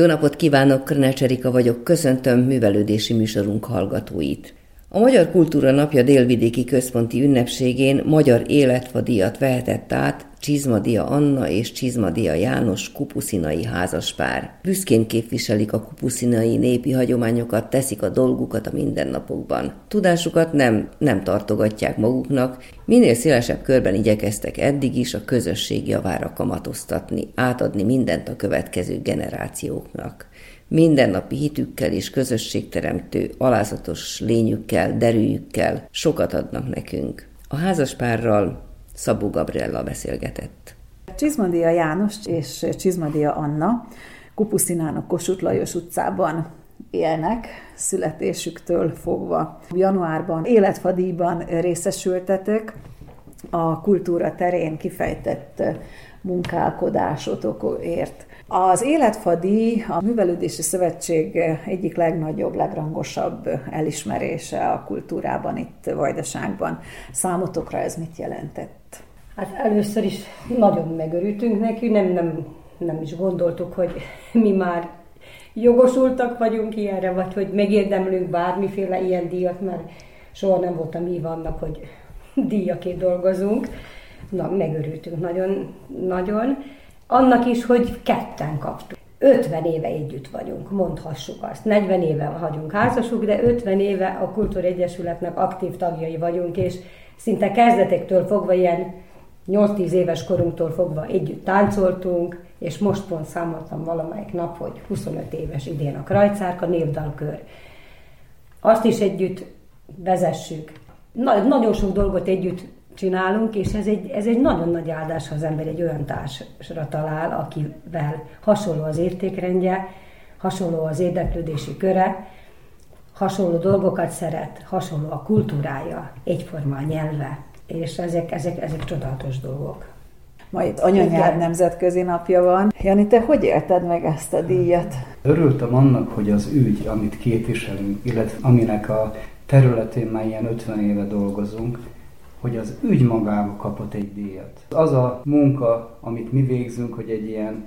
Jó napot kívánok, Krnecs Erika vagyok, köszöntöm művelődési műsorunk hallgatóit. A Magyar Kultúra Napja délvidéki központi ünnepségén magyar életvadíjat vehetett át Csizmadia Anna és Csizmadia János kupuszinai házaspár. Büszkén képviselik a kupuszinai népi hagyományokat, teszik a dolgukat a mindennapokban. Tudásukat nem, nem tartogatják maguknak, minél szélesebb körben igyekeztek eddig is a közösség javára kamatoztatni, átadni mindent a következő generációknak mindennapi hitükkel és közösségteremtő, alázatos lényükkel, derűjükkel sokat adnak nekünk. A házaspárral Szabó Gabriella beszélgetett. Csizmadia János és Csizmadia Anna Kupuszinának Kossuth Lajos utcában élnek születésüktől fogva. Januárban életfadíjban részesültetek a kultúra terén kifejtett munkálkodásotokért. Az Életfadi a Művelődési Szövetség egyik legnagyobb, legrangosabb elismerése a kultúrában itt Vajdaságban. Számotokra ez mit jelentett? Hát először is nagyon megörültünk neki, nem, nem, nem is gondoltuk, hogy mi már jogosultak vagyunk ilyenre, vagy hogy megérdemlünk bármiféle ilyen díjat, mert soha nem volt a mi vannak, hogy díjakért dolgozunk. Na, megörültünk nagyon, nagyon. Annak is, hogy ketten kaptuk. 50 éve együtt vagyunk, mondhassuk azt. 40 éve vagyunk házasuk, de 50 éve a Kultúr Egyesületnek aktív tagjai vagyunk, és szinte kezdetektől fogva ilyen 8-10 éves korunktól fogva együtt táncoltunk, és most pont számoltam valamelyik nap, hogy 25 éves idén a Krajcárka névdalkör. Azt is együtt vezessük. Na, nagyon sok dolgot együtt csinálunk, és ez egy, ez egy nagyon nagy áldás, ha az ember egy olyan társra talál, akivel hasonló az értékrendje, hasonló az érdeklődési köre, hasonló dolgokat szeret, hasonló a kultúrája, egyforma a nyelve, és ezek, ezek, ezek csodálatos dolgok. Majd anyanyár nemzetközi napja van. Jani, te hogy élted meg ezt a díjat? Örültem annak, hogy az ügy, amit képviselünk, illetve aminek a területén már ilyen 50 éve dolgozunk, hogy az ügy magába kapott egy díjat. Az a munka, amit mi végzünk, hogy egy ilyen,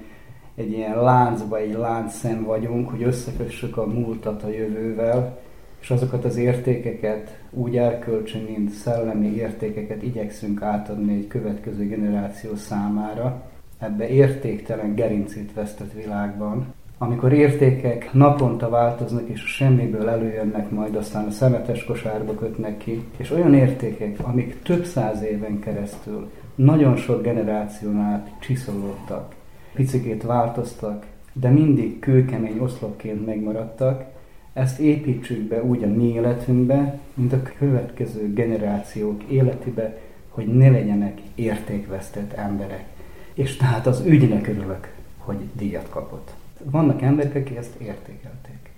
egy ilyen láncba, egy láncszem vagyunk, hogy összekössük a múltat a jövővel, és azokat az értékeket, úgy elkölcsön, mint szellemi értékeket igyekszünk átadni egy következő generáció számára, ebbe értéktelen gerincét vesztett világban, amikor értékek naponta változnak, és semmiből előjönnek, majd aztán a szemetes kosárba kötnek ki, és olyan értékek, amik több száz éven keresztül nagyon sok generáción át csiszolódtak, picikét változtak, de mindig kőkemény oszlopként megmaradtak, ezt építsük be úgy a mi életünkbe, mint a következő generációk életébe, hogy ne legyenek értékvesztett emberek. És tehát az ügynek örülök, hogy díjat kapott vannak emberek, akik ezt értékelték.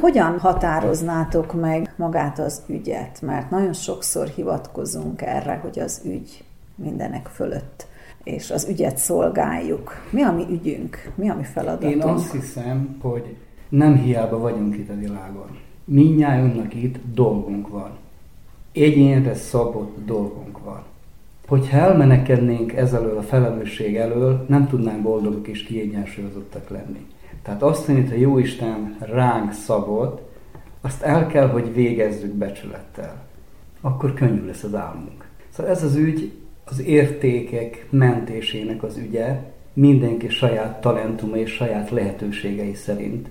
Hogyan határoznátok meg magát az ügyet? Mert nagyon sokszor hivatkozunk erre, hogy az ügy mindenek fölött, és az ügyet szolgáljuk. Mi a mi ügyünk? Mi a mi feladatunk? Én azt hiszem, hogy nem hiába vagyunk itt a világon. Mindnyájunknak itt dolgunk van. Egyénre szabott dolgunk van. Hogyha elmenekednénk ezelől a felelősség elől, nem tudnánk boldogok és kiegyensúlyozottak lenni. Tehát azt, amit a Jóisten ránk szabott, azt el kell, hogy végezzük becsülettel. Akkor könnyű lesz az álmunk. Szóval ez az ügy az értékek mentésének az ügye, mindenki saját talentuma és saját lehetőségei szerint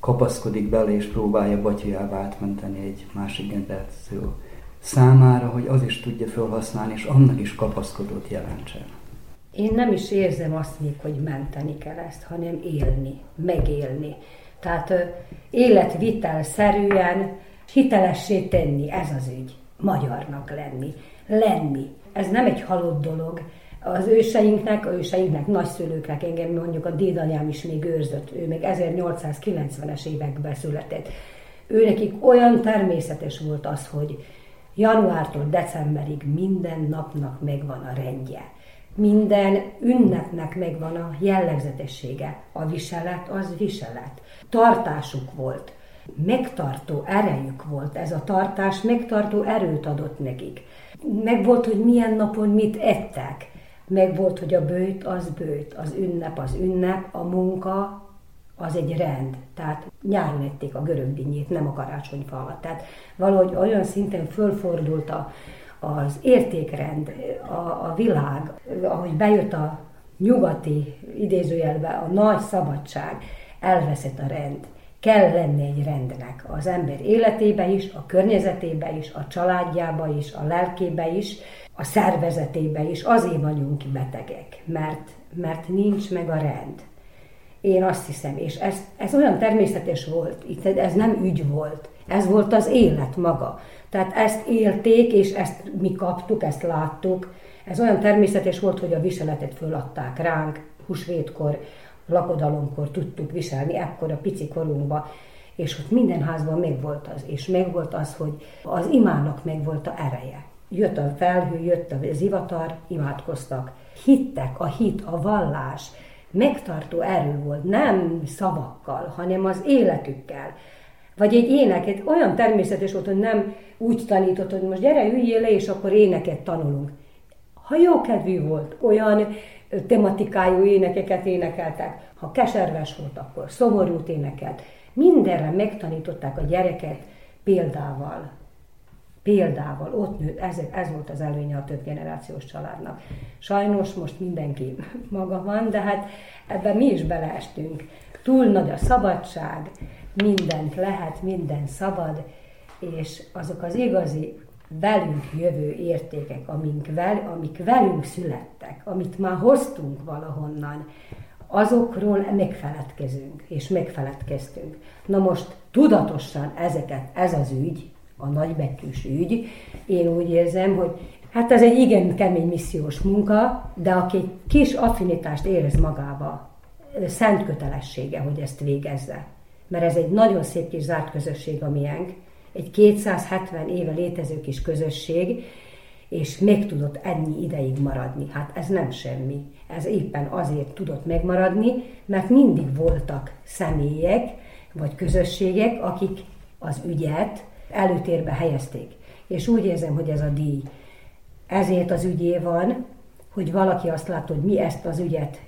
kapaszkodik bele és próbálja batyjába átmenteni egy másik generáció számára, hogy az is tudja felhasználni, és annak is kapaszkodót jelentsen. Én nem is érzem azt még, hogy menteni kell ezt, hanem élni, megélni. Tehát életvitelszerűen hitelessé tenni, ez az ügy. Magyarnak lenni, lenni. Ez nem egy halott dolog. Az őseinknek, a őseinknek, nagyszülőknek, engem mondjuk a dédanyám is még őrzött, ő még 1890-es években született. Ő nekik olyan természetes volt az, hogy januártól decemberig minden napnak megvan a rendje minden ünnepnek megvan a jellegzetessége. A viselet az viselet. Tartásuk volt. Megtartó erejük volt. Ez a tartás megtartó erőt adott nekik. Meg volt, hogy milyen napon mit ettek. Meg volt, hogy a bőjt az bőjt, az ünnep az ünnep, a munka az egy rend. Tehát nyáron ették a görög dinnyét, nem a karácsonyfa Tehát valahogy olyan szinten fölfordult a, az értékrend, a, a világ, ahogy bejött a nyugati idézőjelbe a nagy szabadság, elveszett a rend. Kell lenni egy rendnek az ember életébe is, a környezetébe is, a családjába is, a lelkébe is, a szervezetébe is. Azért vagyunk betegek, mert, mert nincs meg a rend. Én azt hiszem, és ez, ez olyan természetes volt, itt ez nem ügy volt, ez volt az élet maga. Tehát ezt élték, és ezt mi kaptuk, ezt láttuk. Ez olyan természetes volt, hogy a viseletet föladták ránk, húsvétkor, lakodalomkor tudtuk viselni, ekkor a pici korunkban, és ott minden házban megvolt az, és megvolt az, hogy az imának megvolt a ereje. Jött a felhő, jött a zivatar, imádkoztak. Hittek, a hit, a vallás, megtartó erő volt, nem szavakkal, hanem az életükkel. Vagy egy éneket, olyan természetes volt, hogy nem úgy tanított, hogy most gyere, üljél le, és akkor éneket tanulunk. Ha jó kedvű volt, olyan tematikájú énekeket énekeltek, ha keserves volt, akkor szomorút énekelt. Mindenre megtanították a gyereket példával. Példával, ott nőtt, ez, ez volt az előnye a több generációs családnak. Sajnos most mindenki maga van, de hát ebben mi is beleestünk. Túl nagy a szabadság, mindent lehet, minden szabad, és azok az igazi velünk jövő értékek, amik, vel, amik velünk születtek, amit már hoztunk valahonnan, azokról megfeledkezünk, és megfeledkeztünk. Na most tudatosan ezeket, ez az ügy, a nagybetűs ügy, én úgy érzem, hogy hát ez egy igen kemény missziós munka, de aki kis affinitást érez magába, szent kötelessége, hogy ezt végezze. Mert ez egy nagyon szép kis zárt közösség, a miénk, egy 270 éve létező kis közösség, és meg tudott ennyi ideig maradni. Hát ez nem semmi. Ez éppen azért tudott megmaradni, mert mindig voltak személyek, vagy közösségek, akik az ügyet előtérbe helyezték. És úgy érzem, hogy ez a díj ezért az ügyé van, hogy valaki azt látta, hogy mi ezt az ügyet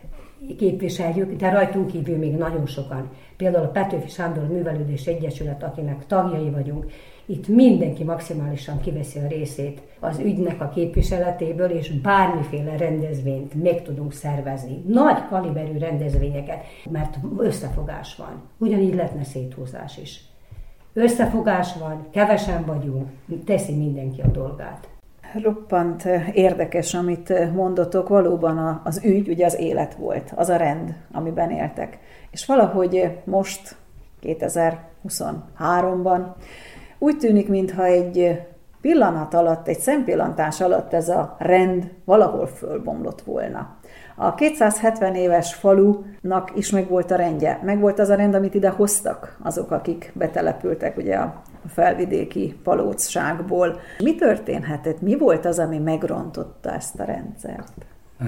képviseljük, de rajtunk kívül még nagyon sokan. Például a Petőfi Sándor Művelődés Egyesület, akinek tagjai vagyunk, itt mindenki maximálisan kiveszi a részét az ügynek a képviseletéből, és bármiféle rendezvényt meg tudunk szervezni. Nagy kaliberű rendezvényeket, mert összefogás van. Ugyanígy lehetne széthúzás is. Összefogás van, kevesen vagyunk, teszi mindenki a dolgát. Roppant érdekes, amit mondotok, valóban az ügy, ugye az élet volt, az a rend, amiben éltek. És valahogy most, 2023-ban úgy tűnik, mintha egy pillanat alatt, egy szempillantás alatt ez a rend valahol fölbomlott volna. A 270 éves falunak is megvolt a rendje. Megvolt az a rend, amit ide hoztak azok, akik betelepültek ugye a felvidéki palócságból. Mi történhetett? Mi volt az, ami megrontotta ezt a rendszert?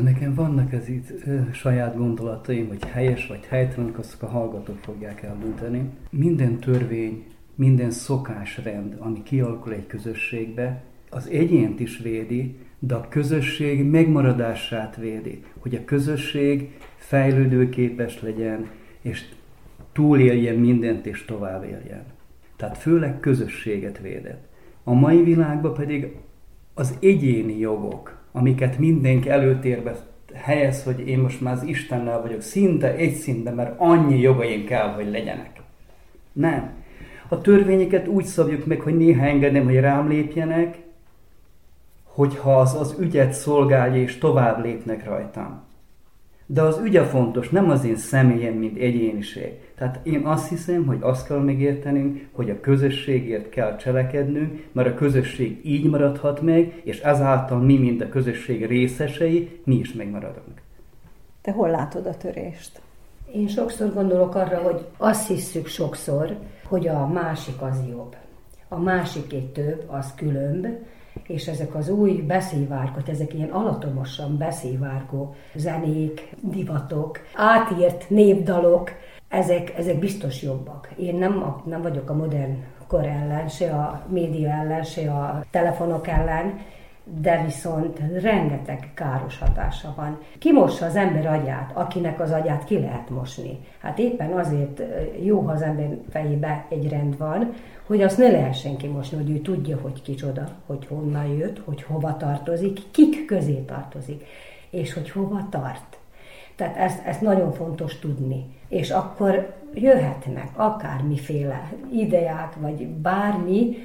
Nekem vannak ez itt ö, saját gondolataim, hogy helyes vagy helytelen, azt a hallgatók fogják eldönteni. Minden törvény, minden szokásrend, ami kialakul egy közösségbe, az egyént is védi, de a közösség megmaradását védi, hogy a közösség fejlődőképes legyen, és túléljen mindent, és tovább éljen. Tehát főleg közösséget védett. A mai világban pedig az egyéni jogok, amiket mindenki előtérbe helyez, hogy én most már az Istennel vagyok, szinte egy szintben, mert annyi jogaim kell, hogy legyenek. Nem. A törvényeket úgy szabjuk meg, hogy néha engedem, hogy rám lépjenek, hogyha az az ügyet szolgálja és tovább lépnek rajtam. De az ügye fontos, nem az én személyem, mint egyéniség. Tehát én azt hiszem, hogy azt kell megértenünk, hogy a közösségért kell cselekednünk, mert a közösség így maradhat meg, és ezáltal mi, mint a közösség részesei, mi is megmaradunk. Te hol látod a törést? Én sokszor gondolok arra, hogy azt hiszük sokszor, hogy a másik az jobb. A másik egy több, az különb, és ezek az új beszévárkot, ezek ilyen alatomosan beszévárgó zenék, divatok, átírt népdalok, ezek, ezek biztos jobbak. Én nem, nem vagyok a modern kor ellen, se a média ellen, se a telefonok ellen, de viszont rengeteg káros hatása van. Kimossa az ember agyát, akinek az agyát ki lehet mosni. Hát éppen azért jó, ha az ember fejébe egy rend van, hogy azt ne lehessen kimosni, hogy ő tudja, hogy kicsoda, hogy honnan jött, hogy hova tartozik, kik közé tartozik, és hogy hova tart. Tehát ezt, ezt nagyon fontos tudni. És akkor jöhetnek akármiféle ideák, vagy bármi,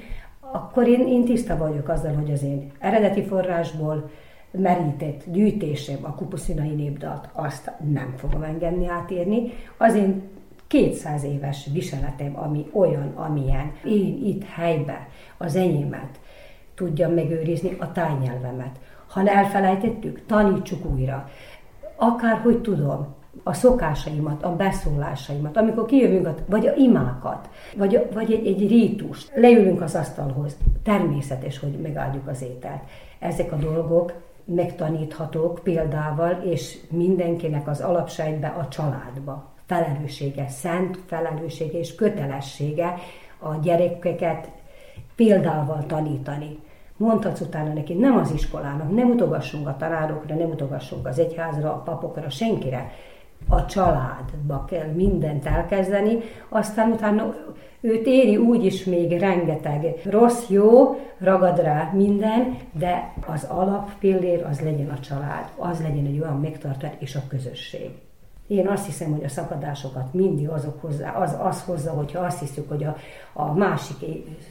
akkor én, én tiszta vagyok azzal, hogy az én eredeti forrásból merített gyűjtésem, a kupuszinai népdalt, azt nem fogom engedni átírni. Az én 200 éves viseletem, ami olyan, amilyen én itt helybe az enyémet tudjam megőrizni, a tájnyelvemet. Ha elfelejtettük, tanítsuk újra. Akárhogy tudom, a szokásaimat, a beszólásaimat, amikor kijövünk, vagy a imákat, vagy, vagy egy, egy rítust, leülünk az asztalhoz, természetes, hogy megáldjuk az ételt. Ezek a dolgok megtaníthatók példával, és mindenkinek az alapsejtbe, a családba. Felelőssége, szent felelőssége és kötelessége a gyerekeket példával tanítani. Mondhatsz utána neki, nem az iskolának, nem utogassunk a tanárokra, nem utogassunk az egyházra, a papokra, senkire, a családba kell mindent elkezdeni, aztán utána őt éri úgyis még rengeteg rossz, jó, ragad rá minden, de az alappillér az legyen a család, az legyen egy olyan megtartás és a közösség. Én azt hiszem, hogy a szakadásokat mindig azok hozzá, az, az hozza, hogyha azt hiszük, hogy a, a másik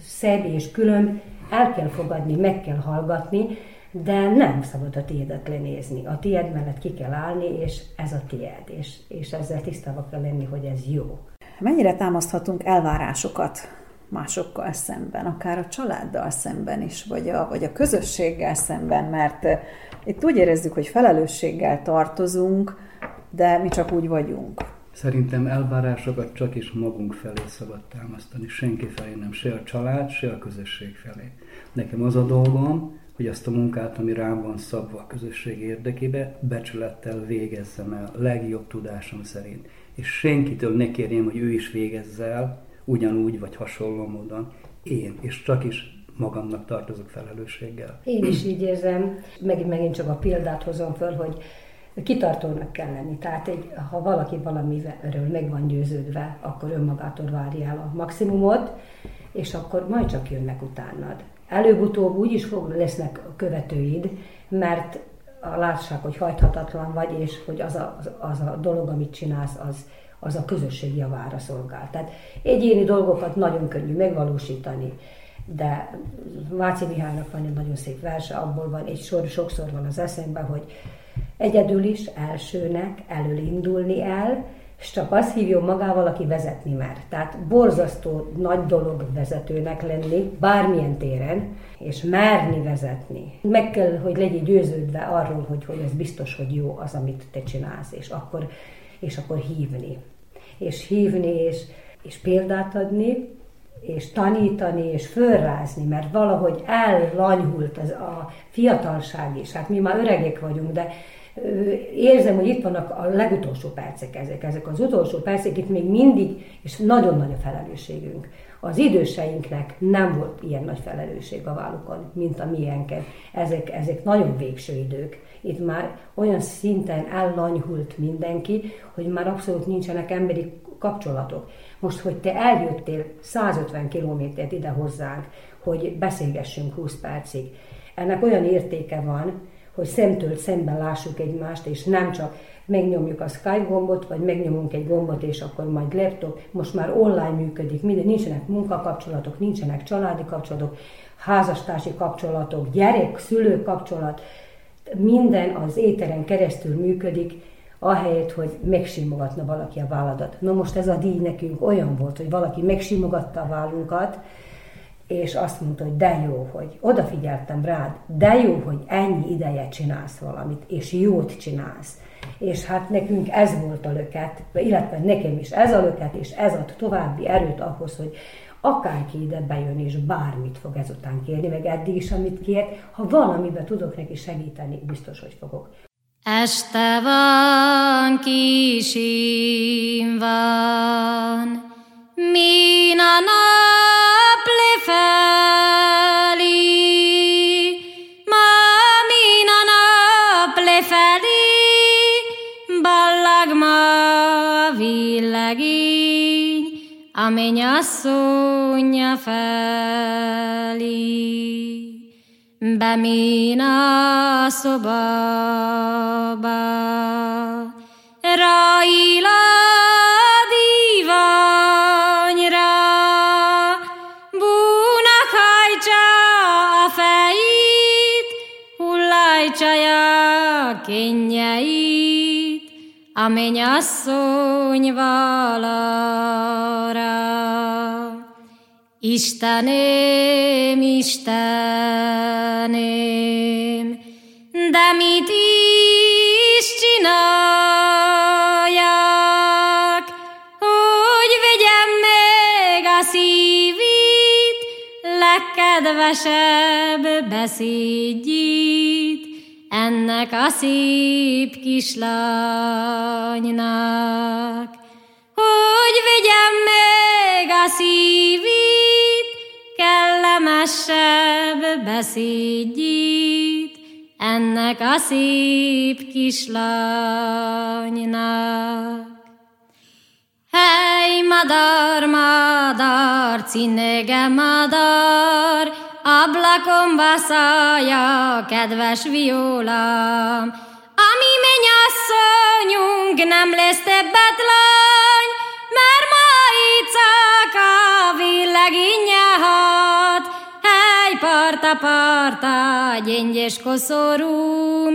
szebb és külön, el kell fogadni, meg kell hallgatni, de nem szabad a tiédet lenézni. A tiéd mellett ki kell állni, és ez a tiéd, és, és ezzel tisztában kell lenni, hogy ez jó. Mennyire támaszthatunk elvárásokat másokkal szemben, akár a családdal szemben is, vagy a, vagy a közösséggel szemben, mert eh, itt úgy érezzük, hogy felelősséggel tartozunk, de mi csak úgy vagyunk. Szerintem elvárásokat csak is magunk felé szabad támasztani, senki felé nem, se a család, se a közösség felé. Nekem az a dolgom, hogy azt a munkát, ami rám van szabva a közösség érdekébe, becsülettel végezzem el, legjobb tudásom szerint. És senkitől ne kérjem, hogy ő is végezze el, ugyanúgy vagy hasonló módon. Én, és csak is magamnak tartozok felelősséggel. Én is így érzem, megint, megint csak a példát hozom föl, hogy kitartónak kell lenni. Tehát egy, ha valaki valamiről meg van győződve, akkor önmagától várja el a maximumot, és akkor majd csak jönnek utánad előbb-utóbb úgy is fog, lesznek követőid, mert lássák, hogy hajthatatlan vagy, és hogy az a, az, az a dolog, amit csinálsz, az, az a közösség javára szolgál. Tehát egyéni dolgokat nagyon könnyű megvalósítani, de Váci Mihálynak van egy nagyon szép verse, abból van egy sor, sokszor van az eszemben, hogy egyedül is elsőnek elől indulni el, és csak azt hívjon magával, aki vezetni mer. Tehát borzasztó nagy dolog vezetőnek lenni, bármilyen téren, és merni vezetni. Meg kell, hogy legyél győződve arról, hogy, hogy ez biztos, hogy jó az, amit te csinálsz, és akkor, és akkor hívni. És hívni, és, és példát adni, és tanítani, és fölrázni, mert valahogy ellanyhult az a fiatalság is. Hát mi már öregek vagyunk, de érzem, hogy itt vannak a legutolsó percek ezek, ezek az utolsó percek, itt még mindig, és nagyon nagy a felelősségünk. Az időseinknek nem volt ilyen nagy felelősség a vállukon, mint a miénken. Ezek, ezek nagyon végső idők. Itt már olyan szinten ellanyhult mindenki, hogy már abszolút nincsenek emberi kapcsolatok. Most, hogy te eljöttél 150 kilométert ide hozzánk, hogy beszélgessünk 20 percig, ennek olyan értéke van, hogy szemtől szemben lássuk egymást, és nem csak megnyomjuk a Skype gombot, vagy megnyomunk egy gombot, és akkor majd laptop, most már online működik, minden, nincsenek munkakapcsolatok, nincsenek családi kapcsolatok, házastársi kapcsolatok, gyerek-szülő kapcsolat, minden az éteren keresztül működik, ahelyett, hogy megsimogatna valaki a válladat. No most ez a díj nekünk olyan volt, hogy valaki megsimogatta a vállunkat, és azt mondta, hogy de jó, hogy odafigyeltem rád, de jó, hogy ennyi ideje csinálsz valamit, és jót csinálsz. És hát nekünk ez volt a löket, illetve nekem is ez a löket, és ez ad további erőt ahhoz, hogy akárki ide bejön, és bármit fog ezután kérni, meg eddig is, amit kért, ha valamiben tudok neki segíteni, biztos, hogy fogok. Este van, kisim van, min a nap felé, Mamin a nap lefelé, Ballag ma villegény, A mennyasszonya felé. Bemin a szobába, Railaj, kényeit, A mennyasszony valara. Istenem, Istenem, de mit is csináljak, hogy vegyem meg a szívét, legkedvesebb beszédjét, ennek a szép kislánynak. Hogy vegyem meg a szívét, kellemesebb beszédjét, ennek a szép kislánynak. Hely, madar, madar, cinnege madar, ablakomba szállja, kedves violám. Ami mennyasszonyunk nem lesz többet lány, mert ma csak a villegénye hat. Hely, parta, parta, gyöngyös koszorúm,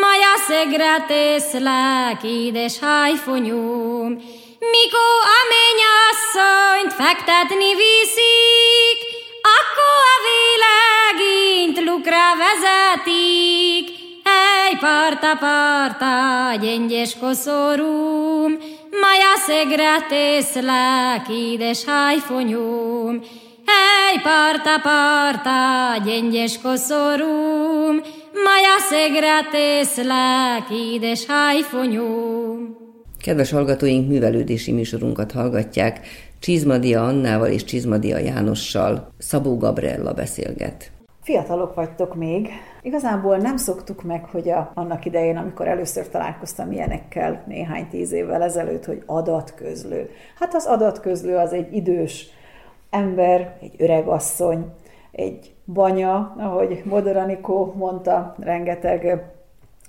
Maja szegre tészlek, édes hájfonyúm, mikor a mennyasszonyt fektetni viszik, akkor a világint lukra vezetik. Hely, parta, parta, gyöngyös koszorúm, Maja szegre tészlek, édes hájfonyúm, Hely, parta, parta, gyöngyös koszorúm, Maja szegre tészlek, édes hájfonyúm. Kedves hallgatóink, művelődési műsorunkat hallgatják. Csizmadia Annával és Csizmadia Jánossal Szabó Gabriella beszélget. Fiatalok vagytok még. Igazából nem szoktuk meg, hogy a, annak idején, amikor először találkoztam ilyenekkel néhány tíz évvel ezelőtt, hogy adatközlő. Hát az adatközlő az egy idős ember, egy öreg asszony, egy banya, ahogy Anikó mondta, rengeteg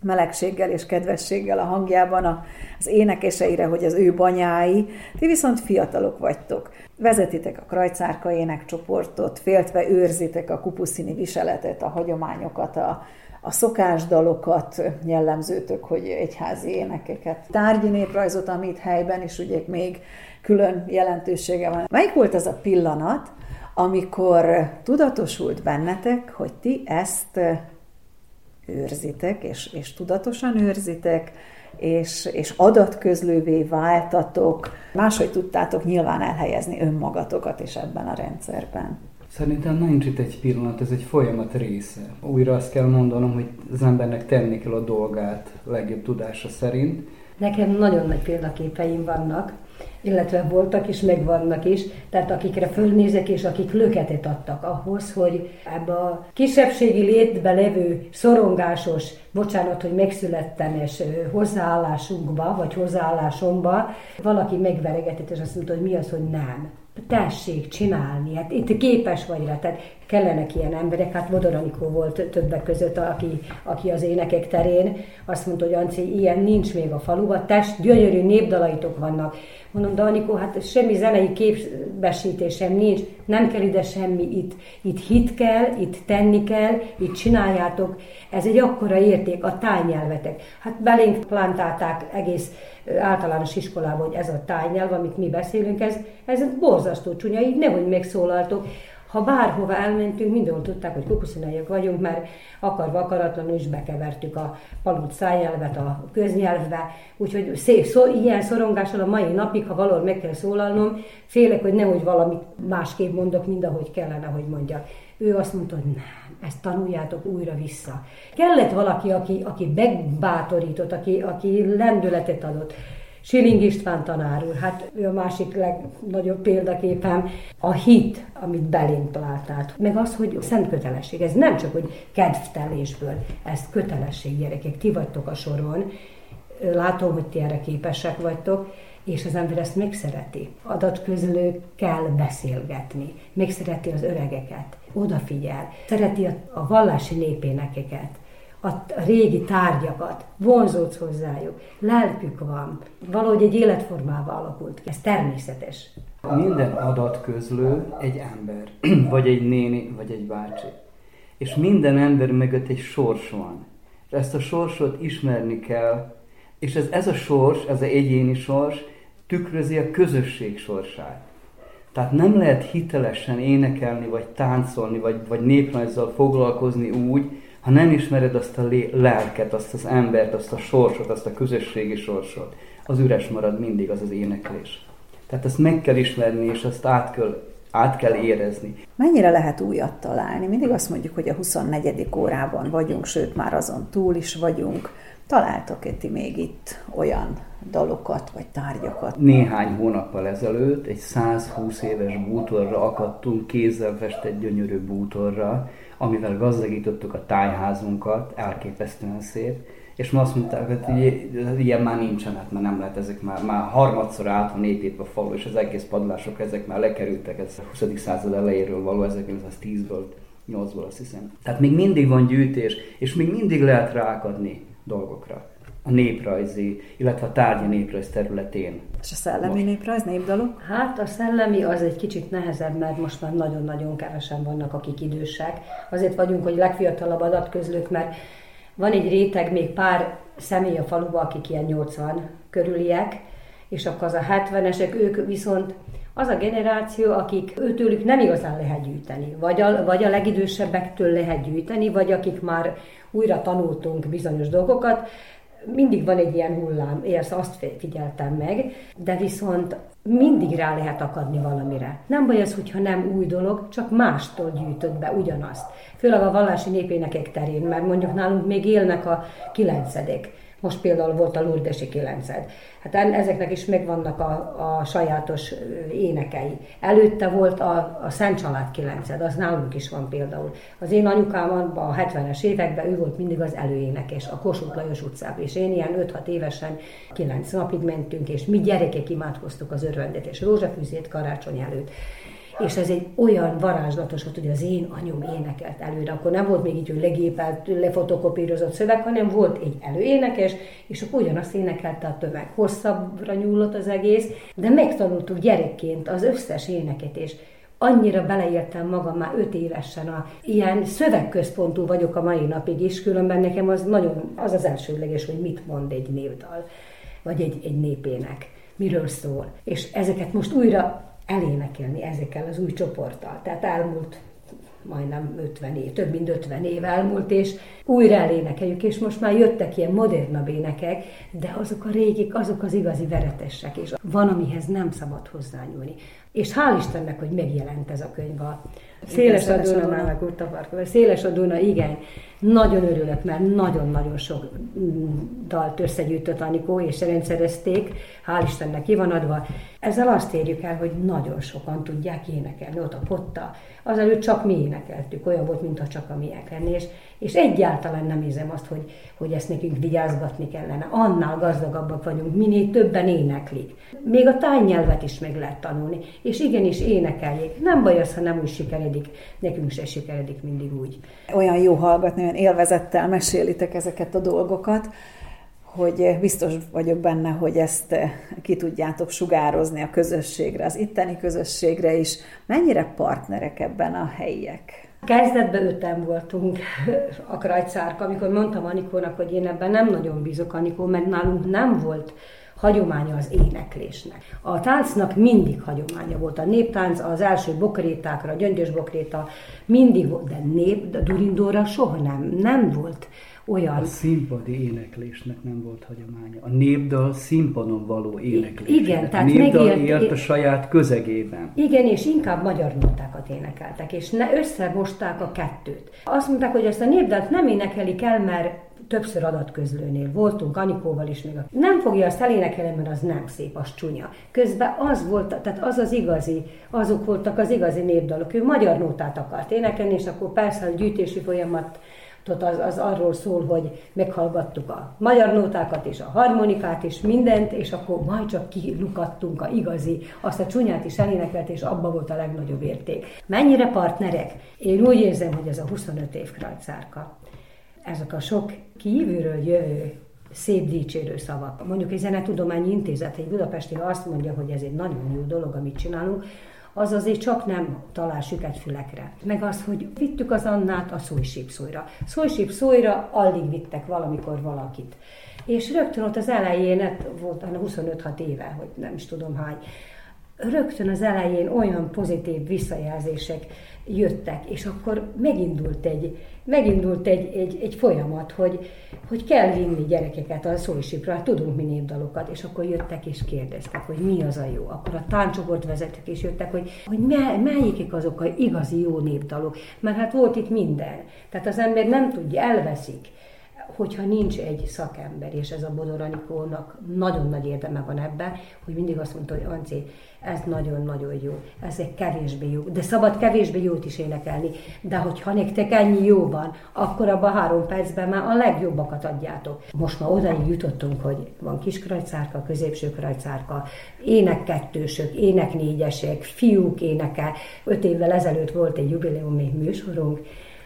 melegséggel és kedvességgel a hangjában az énekeseire, hogy az ő banyái. Ti viszont fiatalok vagytok. Vezetitek a krajcárka énekcsoportot, féltve őrzitek a kupuszini viseletet, a hagyományokat, a, a szokásdalokat jellemzőtök, hogy egyházi énekeket. Tárgyi néprajzot, amit helyben is ugye még külön jelentősége van. Melyik volt az a pillanat, amikor tudatosult bennetek, hogy ti ezt őrzitek, és, és tudatosan őrzitek, és, és adatközlővé váltatok, máshogy tudtátok nyilván elhelyezni önmagatokat is ebben a rendszerben. Szerintem nincs itt egy pillanat, ez egy folyamat része. Újra azt kell mondanom, hogy az embernek tenni kell a dolgát legjobb tudása szerint. Nekem nagyon nagy példaképeim vannak, illetve voltak és megvannak is, tehát akikre fölnézek, és akik löketet adtak ahhoz, hogy ebbe a kisebbségi létbe levő szorongásos, bocsánat, hogy megszülettem, és hozzáállásunkba, vagy hozzáállásomba valaki megveregetett, és azt mondta, hogy mi az, hogy nem tessék csinálni, hát itt képes vagy rá, tehát kellenek ilyen emberek, hát Bodor Anikó volt többek között, aki, aki az énekek terén, azt mondta, hogy Anci, ilyen nincs még a faluban, test, gyönyörű népdalaitok vannak. Mondom, de Anikó, hát semmi zenei képbesítésem nincs, nem kell ide semmi, itt, itt hit kell, itt tenni kell, itt csináljátok, ez egy akkora érték, a tájnyelvetek. Hát belénk plantálták egész általános iskolában, hogy ez a tájnyelv, amit mi beszélünk, ez, ez borzasztó csúnya, így nehogy megszólaltok. Ha bárhova elmentünk, mindenhol tudták, hogy kukuszinaiak vagyunk, mert akarva akaratlanul is bekevertük a palut szájnyelvet a köznyelvbe, úgyhogy szép, szó, ilyen szorongással a mai napig, ha valahol meg kell szólalnom, félek, hogy nehogy valamit másképp mondok, mint ahogy kellene, hogy mondjak. Ő azt mondta, hogy nem, ezt tanuljátok újra vissza. Kellett valaki, aki, aki megbátorított, aki, aki lendületet adott. Siling István tanár úr, hát ő a másik legnagyobb példaképem, a hit, amit belénk találtát. Meg az, hogy szent kötelesség, ez nem csak, hogy kedvtelésből, ez kötelesség, gyerekek, ti vagytok a soron, látom, hogy ti erre képesek vagytok, és az ember ezt még szereti. Adatközlőkkel beszélgetni, még szereti az öregeket, odafigyel, szereti a, a vallási népénekeket, a, régi tárgyakat, vonzódsz hozzájuk, lelkük van, valahogy egy életformával alakult ki. Ez természetes. Minden adatközlő egy ember, vagy egy néni, vagy egy bácsi. És minden ember mögött egy sors van. És ezt a sorsot ismerni kell, és ez, ez a sors, ez az egyéni sors tükrözi a közösség sorsát. Tehát nem lehet hitelesen énekelni, vagy táncolni, vagy, vagy néprajzzal foglalkozni úgy, ha nem ismered azt a lelket, azt az embert, azt a sorsot, azt a közösségi sorsot, az üres marad mindig az az éneklés. Tehát ezt meg kell ismerni, és azt át kell, át kell érezni. Mennyire lehet újat találni? Mindig azt mondjuk, hogy a 24. órában vagyunk, sőt már azon túl is vagyunk. Találtok-e ti még itt olyan dalokat vagy tárgyakat? Néhány hónappal ezelőtt egy 120 éves bútorra akadtunk, kézzel festett gyönyörű bútorra, amivel gazdagítottuk a tájházunkat, elképesztően szép, és ma azt mondták, hogy ilyen már nincsen, hát már nem lehet, ezek már, már harmadszor át van építve a falu, és az egész padlások, ezek már lekerültek, ez a 20. század elejéről való, 1910-ből, 8-ból azt hiszem. Tehát még mindig van gyűjtés, és még mindig lehet rákadni dolgokra a néprajzi, illetve a tárgyi néprajz területén. És a szellemi most. néprajz, népdalok? Hát a szellemi az egy kicsit nehezebb, mert most már nagyon-nagyon kevesen vannak, akik idősek. Azért vagyunk, hogy legfiatalabb adatközlők, mert van egy réteg, még pár személy a faluban, akik ilyen 80 körüliek, és akkor az a 70-esek, ők viszont az a generáció, akik őtőlük nem igazán lehet gyűjteni, vagy a, vagy a legidősebbektől lehet gyűjteni, vagy akik már újra tanultunk bizonyos dolgokat, mindig van egy ilyen hullám, érsz, azt figyeltem meg, de viszont mindig rá lehet akadni valamire. Nem baj az, hogyha nem új dolog, csak mástól gyűjtött be ugyanazt. Főleg a vallási népénekek terén, mert mondjuk nálunk még élnek a kilencedék most például volt a Lourdesi kilenced. Hát ezeknek is megvannak a, a sajátos énekei. Előtte volt a, a Szent Család kilenced, az nálunk is van például. Az én anyukám a 70-es években ő volt mindig az előénekes a Kossuth Lajos utcában, és én ilyen 5-6 évesen 9 napig mentünk, és mi gyerekek imádkoztuk az örvendet és rózsafűzét karácsony előtt és ez egy olyan varázslatos volt, hogy az én anyum énekelt előre. Akkor nem volt még így, hogy legépelt, lefotokopírozott szöveg, hanem volt egy előénekes, és akkor ugyanazt énekelte a tömeg. Hosszabbra nyúlott az egész, de megtanultuk gyerekként az összes éneket, és annyira beleértem magam már öt évesen, a, ilyen szövegközpontú vagyok a mai napig is, különben nekem az nagyon, az az elsődleges, hogy mit mond egy névdal, vagy egy, egy népének, miről szól. És ezeket most újra elénekelni ezekkel az új csoporttal. Tehát elmúlt majdnem 50 év, több mint 50 év elmúlt, és újra elénekeljük, és most már jöttek ilyen modernabb énekek, de azok a régik, azok az igazi veretesek, és van, amihez nem szabad hozzányúlni. És hál' Istennek, hogy megjelent ez a könyv a Széles a Duna. Széles a Duna, igen. Nagyon örülök, mert nagyon-nagyon sok dalt összegyűjtött Anikó, és rendszerezték, hál' Istennek ki van adva. Ezzel azt érjük el, hogy nagyon sokan tudják énekelni. Ott a potta, azelőtt csak mi énekeltük, olyan volt, mintha csak a miek lenni, és, és egyáltalán nem érzem azt, hogy, hogy ezt nekünk vigyázgatni kellene. Annál gazdagabbak vagyunk, minél többen éneklik. Még a tájnyelvet is meg lehet tanulni, és igenis énekeljék. Nem baj az, ha nem úgy sikeredik, nekünk se sikeredik mindig úgy. Olyan jó hallgatni, olyan élvezettel mesélitek ezeket a dolgokat, hogy biztos vagyok benne, hogy ezt ki tudjátok sugározni a közösségre, az itteni közösségre is. Mennyire partnerek ebben a helyiek? Kezdetben öten voltunk a Krajcárka, amikor mondtam Anikónak, hogy én ebben nem nagyon bízok, Anikó, mert nálunk nem volt hagyománya az éneklésnek. A táncnak mindig hagyománya volt. A néptánc az első bokrétákra, a gyöngyös bokréta mindig volt, de nép, de Durindóra soha nem, nem volt olyan... A színpadi éneklésnek nem volt hagyománya. A népdal színpadon való éneklés. Igen, tehát népdal megélt, élt a saját közegében. Igen, és inkább magyar nótákat énekeltek, és ne összemosták a kettőt. Azt mondták, hogy ezt a népdalt nem énekelik el, mert többször adatközlőnél voltunk, Anikóval is még. Nem fogja azt elénekelni, mert az nem szép, az csúnya. Közben az volt, tehát az az igazi, azok voltak az igazi népdalok. Ő magyar nótát akart énekelni, és akkor persze a gyűjtési folyamat az, az arról szól, hogy meghallgattuk a magyar nótákat és a harmonikát és mindent, és akkor majd csak kilukadtunk a igazi, azt a csúnyát is elénekelt, és abban volt a legnagyobb érték. Mennyire partnerek? Én úgy érzem, hogy ez a 25 év krajcárka. Ezek a sok kívülről jövő szép dicsérő szavak. Mondjuk egy zenetudományi intézet, egy budapesti, azt mondja, hogy ez egy nagyon jó dolog, amit csinálunk, az azért csak nem talál süket fülekre. Meg az, hogy vittük az Annát a szójsípszójra. Szójsípszójra alig vittek valamikor valakit. És rögtön ott az elején, hát volt 25-6 éve, hogy nem is tudom hány, rögtön az elején olyan pozitív visszajelzések jöttek, és akkor megindult egy, megindult egy, egy, egy folyamat, hogy, hogy kell vinni gyerekeket a szólisipra, tudunk mi népdalokat, és akkor jöttek és kérdeztek, hogy mi az a jó. Akkor a táncsoport vezetők is jöttek, hogy, hogy melyikik azok a igazi jó népdalok, mert hát volt itt minden. Tehát az ember nem tudja, elveszik hogyha nincs egy szakember, és ez a Bodor Anikónak nagyon nagy érdeme van ebben, hogy mindig azt mondta, hogy Anci, ez nagyon-nagyon jó, ez egy kevésbé jó, de szabad kevésbé jót is énekelni, de hogyha nektek ennyi jó van, akkor abban három percben már a legjobbakat adjátok. Most már odaig jutottunk, hogy van kis krajcárka, középső krajcárka, énekkettősök, éneknégyesek, fiúk éneke. Öt évvel ezelőtt volt egy jubileumi műsorunk,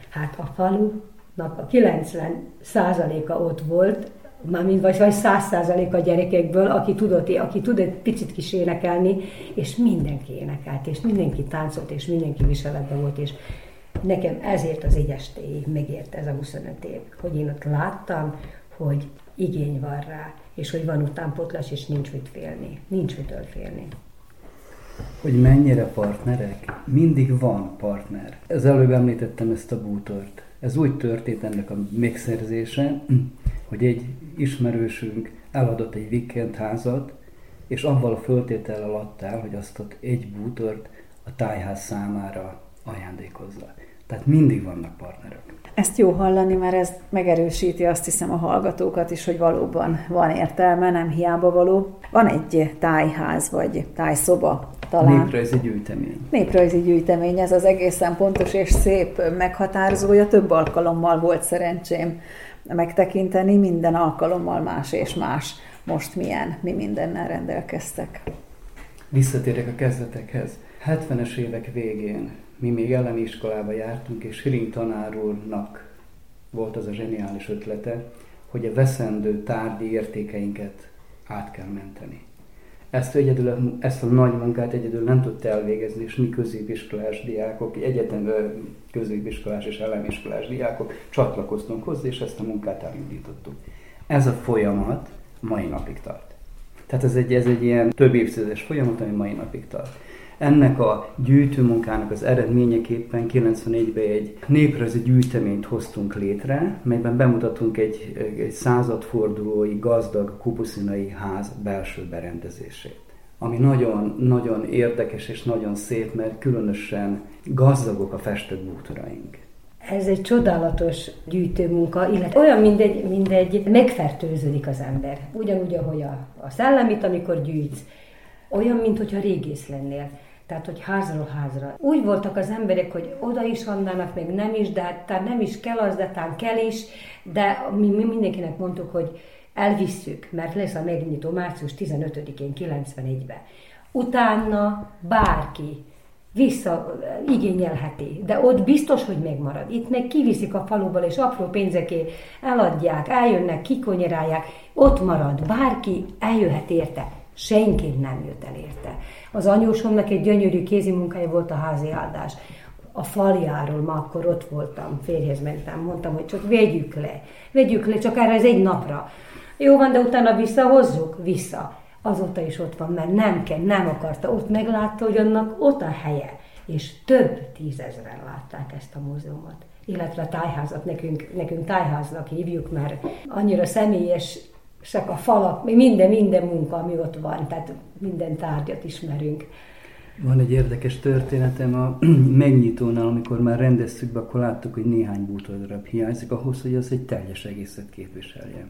hát a falu a 90 százaléka ott volt, mármint vagy, vagy 100 százalék a gyerekekből, aki tudott, aki tud egy picit kis énekelni, és mindenki énekelt, és mindenki táncolt, és mindenki viseletben volt, és nekem ezért az égyestéig megért ez a 25 év, hogy én ott láttam, hogy igény van rá, és hogy van utánpotlás, és nincs mit félni. Nincs mitől félni. Hogy mennyire partnerek? Mindig van partner. Az előbb említettem ezt a bútort. Ez úgy történt ennek a megszerzése, hogy egy ismerősünk eladott egy weekend házat, és avval a föltétel alatt el, hogy azt ott egy bútort a tájház számára ajándékozza. Tehát mindig vannak partnerek. Ezt jó hallani, mert ez megerősíti azt hiszem a hallgatókat is, hogy valóban van értelme, nem hiába való. Van egy tájház, vagy tájszoba talán. Néprajzi gyűjtemény. Néprajzi gyűjtemény, ez az egészen pontos és szép meghatározója. Több alkalommal volt szerencsém megtekinteni, minden alkalommal más és más. Most milyen, mi mindennel rendelkeztek. Visszatérek a kezdetekhez. 70-es évek végén mi még elleni iskolába jártunk, és Hiring tanár úrnak volt az a zseniális ötlete, hogy a veszendő tárgyi értékeinket át kell menteni. Ezt, egyedül, ezt a nagy munkát egyedül nem tudta elvégezni, és mi középiskolás diákok, egyetem középiskolás és elemiskolás diákok csatlakoztunk hozzá, és ezt a munkát elindítottuk. Ez a folyamat mai napig tart. Tehát ez egy, ez egy ilyen több évtizedes folyamat, ami mai napig tart. Ennek a gyűjtőmunkának az eredményeképpen 94-ben egy néprajzi gyűjteményt hoztunk létre, melyben bemutatunk egy, egy századfordulói gazdag kupuszinai ház belső berendezését ami nagyon, nagyon érdekes és nagyon szép, mert különösen gazdagok a festett bútoraink. Ez egy csodálatos gyűjtőmunka, illetve olyan, mint egy, mint egy megfertőződik az ember. Ugyanúgy, ahogy a, a szellemit, amikor gyűjtsz, olyan, mint hogyha régész lennél. Tehát, hogy házról házra. Úgy voltak az emberek, hogy oda is vannának, még nem is, de hát nem is kell az, de tán kell is, de mi, mi mindenkinek mondtuk, hogy elvisszük, mert lesz a megnyitó március 15-én 91-ben. Utána bárki vissza igényelheti, de ott biztos, hogy megmarad. Itt meg kiviszik a faluból, és apró pénzeké eladják, eljönnek, kikonyerálják, ott marad, bárki eljönhet érte senki nem jött el érte. Az anyósomnak egy gyönyörű kézi munkája volt a házi áldás. A faljáról ma akkor ott voltam, férjhez mentem, mondtam, hogy csak vegyük le, vegyük le, csak erre ez egy napra. Jó van, de utána visszahozzuk? Vissza. Azóta is ott van, mert nem kell, nem akarta. Ott meglátta, hogy annak ott a helye. És több tízezren látták ezt a múzeumot illetve tájházat nekünk, nekünk tájháznak hívjuk, mert annyira személyes csak a falak, minden, minden munka, ami ott van, tehát minden tárgyat ismerünk. Van egy érdekes történetem a megnyitónál, amikor már rendeztük be, akkor láttuk, hogy néhány bútordarab hiányzik ahhoz, hogy az egy teljes egészet képviseljen.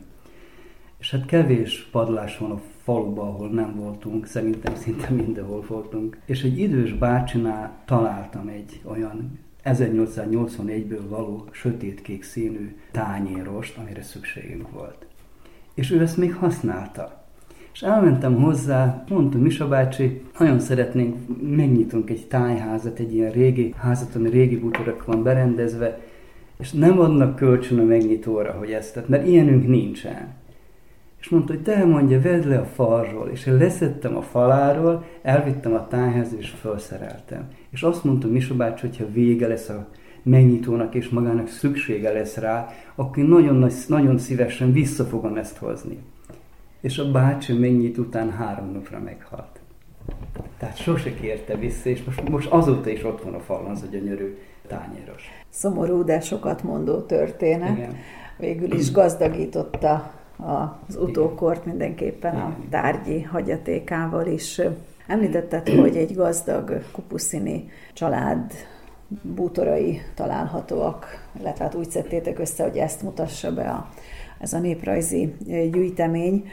És hát kevés padlás van a faluban, ahol nem voltunk, szerintem szinte mindenhol voltunk. És egy idős bácsinál találtam egy olyan 1881-ből való sötétkék színű tányérost, amire szükségünk volt. És ő ezt még használta. És elmentem hozzá, mondtam, Misa bácsi, nagyon szeretnénk, megnyitunk egy tájházat, egy ilyen régi házat, ami régi bútorok van berendezve, és nem adnak kölcsön a megnyitóra, hogy ezt, tehát, mert ilyenünk nincsen. És mondta, hogy te mondja, vedd le a falról, és én leszettem a faláról, elvittem a tájházba, és felszereltem. És azt mondta Misa bácsi, hogyha vége lesz a megnyitónak, és magának szüksége lesz rá, akkor nagyon, nagyon szívesen vissza fogom ezt hozni és a bácsi mennyit után három napra meghalt. Tehát sose kérte vissza, és most, most azóta is ott van a falon az a gyönyörű tányéros. Szomorú, de sokat mondó történet. Igen. Végül is gazdagította az utókort mindenképpen a tárgyi hagyatékával is. Említetted, hogy egy gazdag kupuszini család bútorai találhatóak, illetve hát úgy szedtétek össze, hogy ezt mutassa be a, ez a néprajzi gyűjtemény.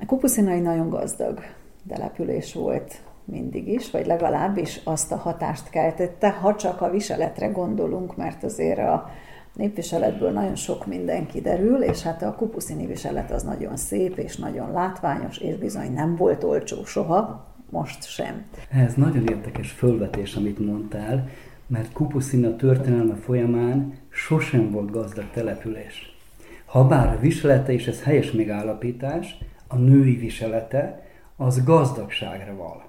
A Kupuszina egy nagyon gazdag település volt mindig is, vagy legalábbis azt a hatást keltette, ha csak a viseletre gondolunk, mert azért a népviseletből nagyon sok minden kiderül, és hát a kupuszini viselet az nagyon szép, és nagyon látványos, és bizony nem volt olcsó soha, most sem. Ez nagyon érdekes fölvetés, amit mondtál, mert Kupuszina történelme folyamán sosem volt gazdag település. Habár a viselete, és ez helyes megállapítás, a női viselete, az gazdagságra val.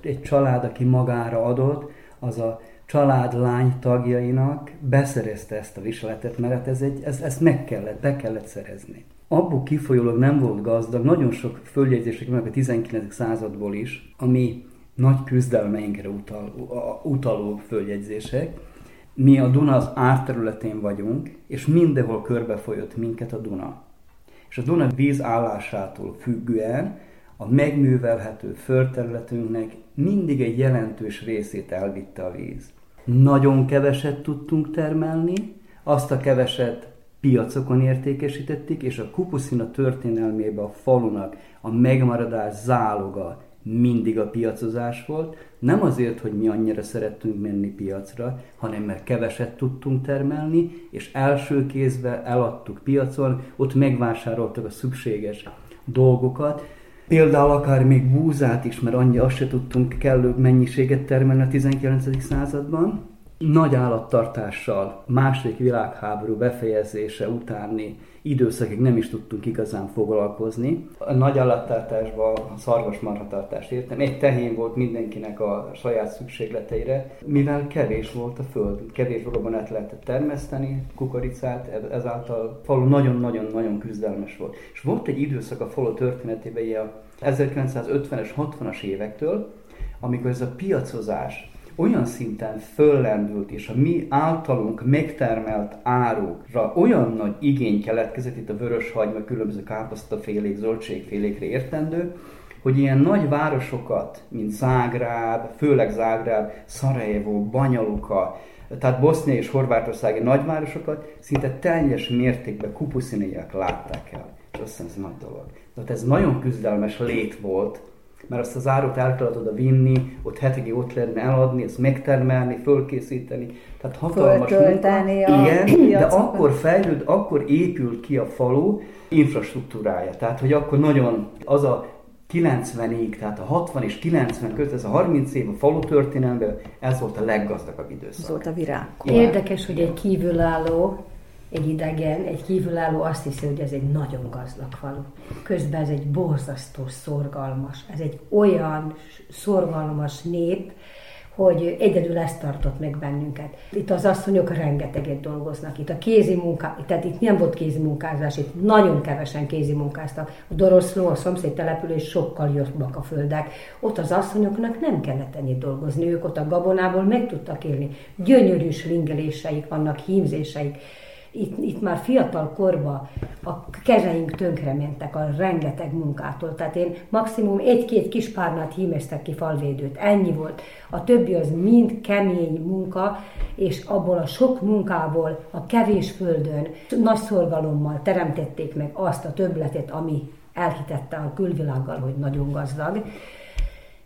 Egy család, aki magára adott, az a család lány tagjainak beszerezte ezt a viseletet, mert ez egy, ez, ezt meg kellett, be kellett szerezni. Abból kifolyólag nem volt gazdag, nagyon sok följegyzések vannak a 19. századból is, ami nagy küzdelmeinkre utal, utaló följegyzések. Mi a Duna az árterületén vagyunk, és mindenhol körbefolyott minket a Duna és a Duna víz állásától függően a megművelhető földterületünknek mindig egy jelentős részét elvitte a víz. Nagyon keveset tudtunk termelni, azt a keveset piacokon értékesítették, és a Kupuszina történelmébe a falunak a megmaradás záloga mindig a piacozás volt, nem azért, hogy mi annyira szerettünk menni piacra, hanem mert keveset tudtunk termelni, és első kézbe eladtuk piacon, ott megvásároltak a szükséges dolgokat, Például akár még búzát is, mert annyi azt se tudtunk kellő mennyiséget termelni a 19. században. Nagy állattartással második világháború befejezése utáni időszakig nem is tudtunk igazán foglalkozni. A nagy állattartásban a szarvasmarhatartást értem. Egy tehén volt mindenkinek a saját szükségleteire, mivel kevés volt a föld, kevés valóban át lehetett termeszteni kukoricát, ezáltal a falu nagyon-nagyon-nagyon küzdelmes volt. És volt egy időszak a falu történetében, a 1950-es, 60-as évektől, amikor ez a piacozás olyan szinten föllendült, és a mi általunk megtermelt árukra olyan nagy igény keletkezett, itt a vörös hagyma, különböző káposztafélék, zöldségfélékre értendő, hogy ilyen nagy városokat, mint Zágráb, főleg Zágráb, Szarajevó, Banyaluka, tehát Bosznia és Horvátországi nagyvárosokat szinte teljes mértékben kupusziniak látták el. És azt hiszem, ez nagy dolog. Tehát ez nagyon küzdelmes lét volt, mert azt az árut el kellett oda vinni, ott hetekig ott lehetne eladni, ezt megtermelni, fölkészíteni. Tehát hatalmas munka. Igen, de akkor fejlőd, akkor épült ki a falu infrastruktúrája. Tehát, hogy akkor nagyon az a 90-ig, tehát a 60 és 90 között, ez a 30 év a falu történelemben, ez volt a leggazdagabb időszak. Ez volt a virág. Érdekes, hogy egy kívülálló egy idegen, egy kívülálló azt hiszi, hogy ez egy nagyon gazdag falu. Közben ez egy borzasztó szorgalmas, ez egy olyan szorgalmas nép, hogy egyedül ezt tartott meg bennünket. Itt az asszonyok rengeteget dolgoznak. Itt a kézi munka, tehát itt nem volt kézi munkázás, itt nagyon kevesen kézi munkáztak. A Doroszló, a szomszéd település sokkal jobbak a földek. Ott az asszonyoknak nem kellett ennyit dolgozni, ők ott a gabonából meg tudtak élni. Gyönyörű slingeléseik vannak, hímzéseik itt, itt már fiatal korban a kezeink tönkre mentek a rengeteg munkától. Tehát én maximum egy-két kis párnát hímeztek ki falvédőt. Ennyi volt. A többi az mind kemény munka, és abból a sok munkából a kevés földön nagy szorgalommal teremtették meg azt a többletet, ami elhitette a külvilággal, hogy nagyon gazdag.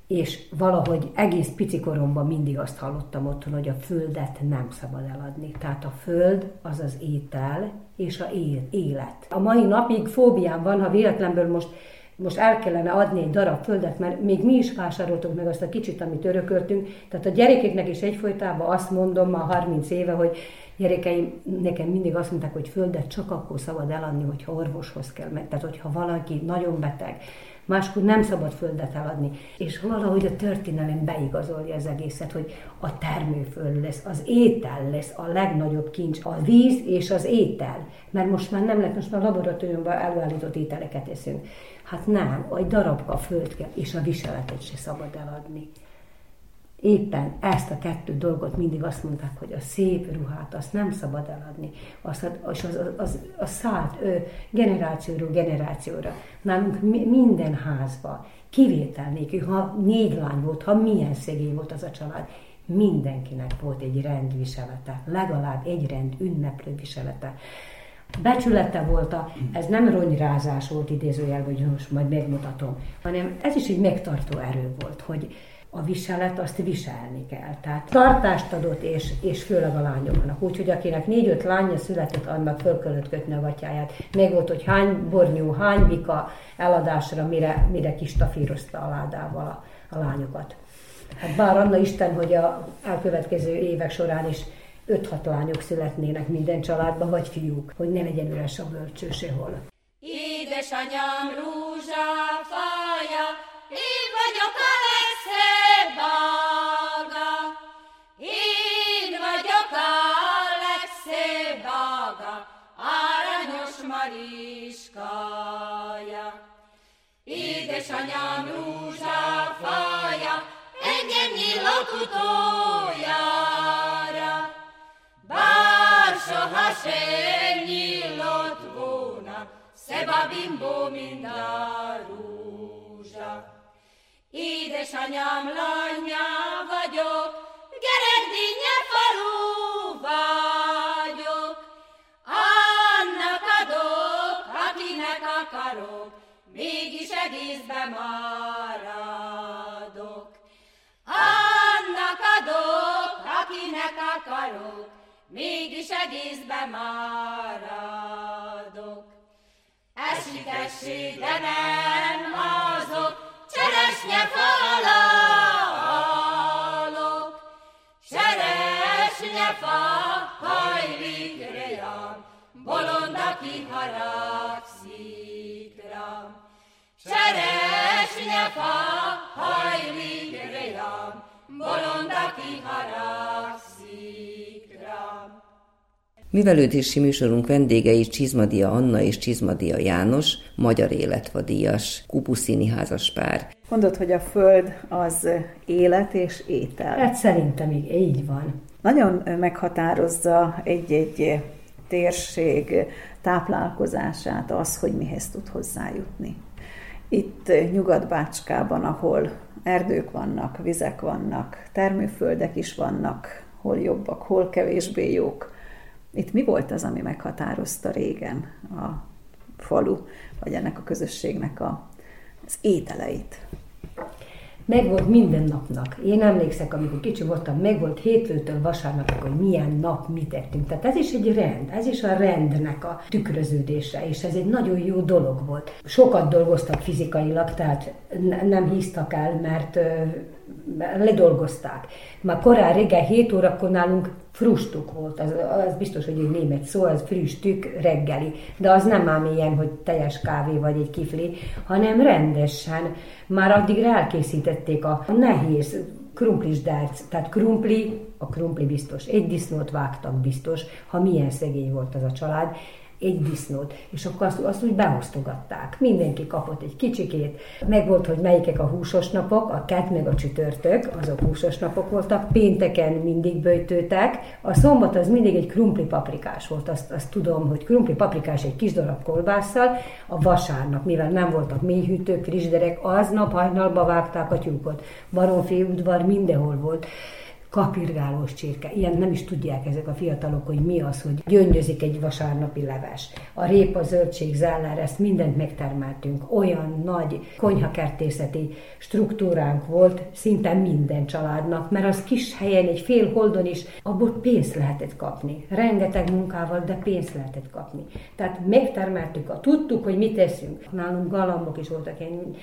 És valahogy egész pici koromban mindig azt hallottam otthon, hogy a földet nem szabad eladni. Tehát a föld az az étel és a élet. A mai napig fóbiám van, ha véletlenből most most el kellene adni egy darab földet, mert még mi is vásároltunk meg azt a kicsit, amit örököltünk. Tehát a gyerekeknek is egyfolytában azt mondom már 30 éve, hogy gyerekeim nekem mindig azt mondták, hogy földet csak akkor szabad eladni, hogyha orvoshoz kell menni. Tehát, hogyha valaki nagyon beteg, máskor nem szabad földet eladni. És valahogy a történelem beigazolja az egészet, hogy a termőföld lesz, az étel lesz a legnagyobb kincs, a víz és az étel. Mert most már nem lehet, most már laboratóriumban előállított ételeket eszünk. Hát nem, egy darabka föld kell, és a viseletet se szabad eladni éppen ezt a kettő dolgot mindig azt mondták, hogy a szép ruhát azt nem szabad eladni, azt, az, az, az, az szállt ő, generációról generációra. Nálunk minden házba, kivétel nélkül, ha négy lány volt, ha milyen szegény volt az a család, mindenkinek volt egy rendviselete, legalább egy rend ünneplő viselete. Becsülete volt, a, ez nem ronyrázás volt idézőjel, hogy most majd megmutatom, hanem ez is egy megtartó erő volt, hogy, a viselet, azt viselni kell. Tehát tartást adott, és, és főleg a lányoknak. Úgyhogy akinek négy-öt lánya született, annak föl kellett kötni a gatyáját. Még volt, hogy hány bornyú, hány bika eladásra, mire, mire kis tafírozta a ládával a, a lányokat. Hát bár Anna Isten, hogy a elkövetkező évek során is 5-6 lányok születnének minden családban, vagy fiúk, hogy ne legyen üres a bölcső sehol. Édesanyám rózsáfája, én vagyok a Mariskája. Édesanyám rózsáfája, engem nyílott utoljára. Bár soha sem nyílott volna, szebb a bimbó, mint a rúzsa. Édesanyám lanya vagyok, gerekdínye falu vagyok. Annak adok, akinek akarok, mégis egészbe maradok. Annak adok, akinek akarok, mégis egészbe maradok. Esik, esik, de nem azok, cseresnye falálok, cseresnye fa hajlik rám, bolond, aki haragszik. Művelődési műsorunk vendégei Csizmadia Anna és Csizmadia János, magyar életvadíjas, kupuszini házaspár. Mondod, hogy a föld az élet és étel. Hát szerintem így, így van. Nagyon meghatározza egy-egy térség táplálkozását az, hogy mihez tud hozzájutni. Itt Nyugat-Bácskában, ahol erdők vannak, vizek vannak, termőföldek is vannak, hol jobbak, hol kevésbé jók, itt mi volt az, ami meghatározta régen a falu, vagy ennek a közösségnek a, az ételeit? Megvolt minden napnak. Én emlékszek, amikor kicsi voltam, megvolt hétfőtől vasárnapig, hogy milyen nap mit ettünk. Tehát ez is egy rend, ez is a rendnek a tükröződése, és ez egy nagyon jó dolog volt. Sokat dolgoztak fizikailag, tehát nem híztak el, mert ledolgozták. Már korán reggel 7 órakor nálunk frustuk volt, az, az biztos, hogy egy német szó, az früstük reggeli, de az nem ám ilyen, hogy teljes kávé vagy egy kifli, hanem rendesen, már addigra elkészítették a nehéz krumplis dárc, tehát krumpli, a krumpli biztos, egy disznót vágtak biztos, ha milyen szegény volt az a család, egy disznót, és akkor azt, azt úgy beosztogatták. Mindenki kapott egy kicsikét. Meg volt, hogy melyikek a húsos napok, a kett meg a csütörtök, azok húsos napok voltak, pénteken mindig böjtőtek, a szombat az mindig egy krumpli paprikás volt, azt, azt tudom, hogy krumpli paprikás egy kis darab kolbásszal, a vasárnap, mivel nem voltak mélyhűtők, frizsderek, aznap hajnalba vágták a tyúkot. Baromfi udvar mindenhol volt kapirgálós csirke. Ilyen nem is tudják ezek a fiatalok, hogy mi az, hogy gyöngyözik egy vasárnapi leves. A répa, zöldség, zállár, ezt mindent megtermeltünk. Olyan nagy konyhakertészeti struktúránk volt szinte minden családnak, mert az kis helyen, egy fél holdon is, abból pénzt lehetett kapni. Rengeteg munkával, de pénzt lehetett kapni. Tehát megtermeltük, a tudtuk, hogy mit teszünk. Nálunk galambok is voltak, ilyen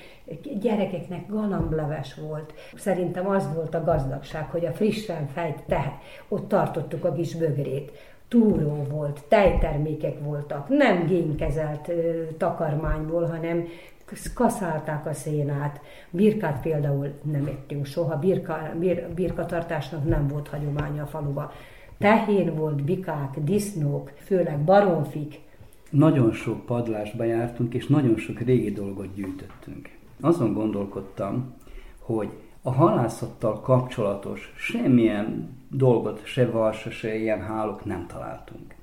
gyerekeknek galambleves volt. Szerintem az volt a gazdagság, hogy a frissen fejt te, ott tartottuk a kis bögrét túró volt, tejtermékek voltak, nem génkezelt ö, takarmányból, hanem kaszálták a szénát. Birkát például nem ettünk soha, birka, bir, birkatartásnak nem volt hagyománya a faluba. Tehén volt, bikák, disznók, főleg baromfik. Nagyon sok padlásba jártunk, és nagyon sok régi dolgot gyűjtöttünk. Azon gondolkodtam, hogy a halászattal kapcsolatos semmilyen dolgot, se varsa, se ilyen hálók nem találtunk.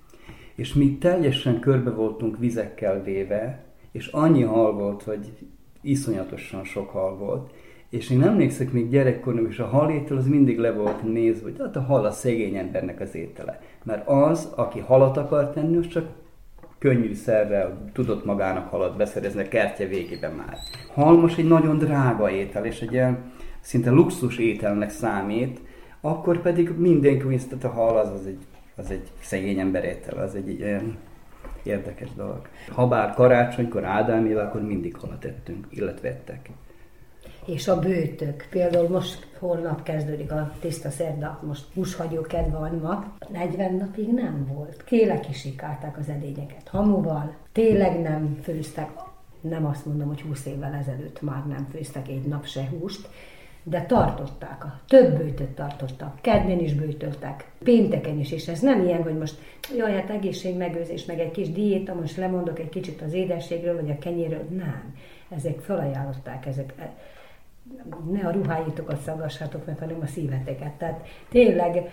És mi teljesen körbe voltunk vizekkel véve, és annyi hal volt, hogy iszonyatosan sok hal volt, és én emlékszek még gyerekkorom, és a halétel az mindig le volt nézve, hogy hát a hal a szegény embernek az étele. Mert az, aki halat akar tenni, az csak könnyű szerrel tudott magának halat beszerezni a kertje végében már. Hal most egy nagyon drága étel, és egy ilyen szinte luxus ételnek számít, akkor pedig úgy, tehát a hal az, az, egy, az egy szegény ember étel, az egy ilyen érdekes dolog. Habár karácsonykor, Ádám éve, akkor mindig halat ettünk, illetve ettek. És a bőtök. Például most holnap kezdődik a tiszta szerda, most húshagyó kedv van ma. 40 napig nem volt. Kélek is sikálták az edényeket hamuval. Tényleg nem főztek. Nem azt mondom, hogy 20 évvel ezelőtt már nem főztek egy nap se húst, de tartották, a több bőtöt tartottak, kedden is bőtöltek, pénteken is, és ez nem ilyen, hogy most jaj, hát egészségmegőzés, meg egy kis diéta, most lemondok egy kicsit az édességről, vagy a kenyéről, nem. Ezek felajánlották, ezek, e, ne a ruháitokat szaggassátok meg, hanem a szíveteket. Tehát tényleg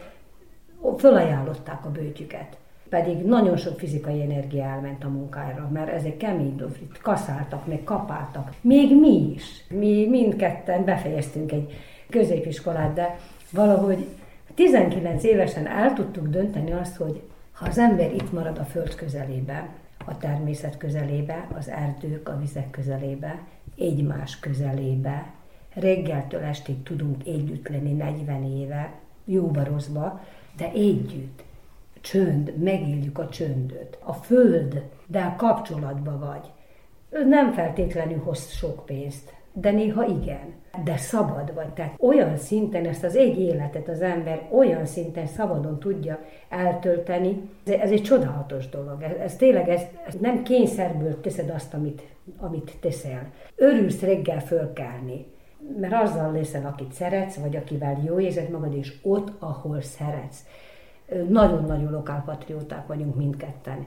felajánlották a bőtjüket pedig nagyon sok fizikai energia elment a munkára, mert ezek kemény dolgok, kaszáltak, meg kapáltak. Még mi is. Mi mindketten befejeztünk egy középiskolát, de valahogy 19 évesen el tudtuk dönteni azt, hogy ha az ember itt marad a föld közelébe, a természet közelébe, az erdők, a vizek közelébe, egymás közelébe, reggeltől estig tudunk együtt lenni 40 éve, jóba rosszba, de együtt csönd, megéljük a csöndöt. A föld, de a kapcsolatba vagy. Nem feltétlenül hoz sok pénzt, de néha igen. De szabad vagy. Tehát olyan szinten ezt az egy életet az ember olyan szinten szabadon tudja eltölteni, ez egy csodálatos dolog. Ez, ez tényleg, ez, ez nem kényszerből teszed azt, amit, amit teszel. Örülsz reggel fölkelni, mert azzal leszel, akit szeretsz, vagy akivel jó érzed magad, és ott, ahol szeretsz nagyon-nagyon lokálpatrióták vagyunk mindketten.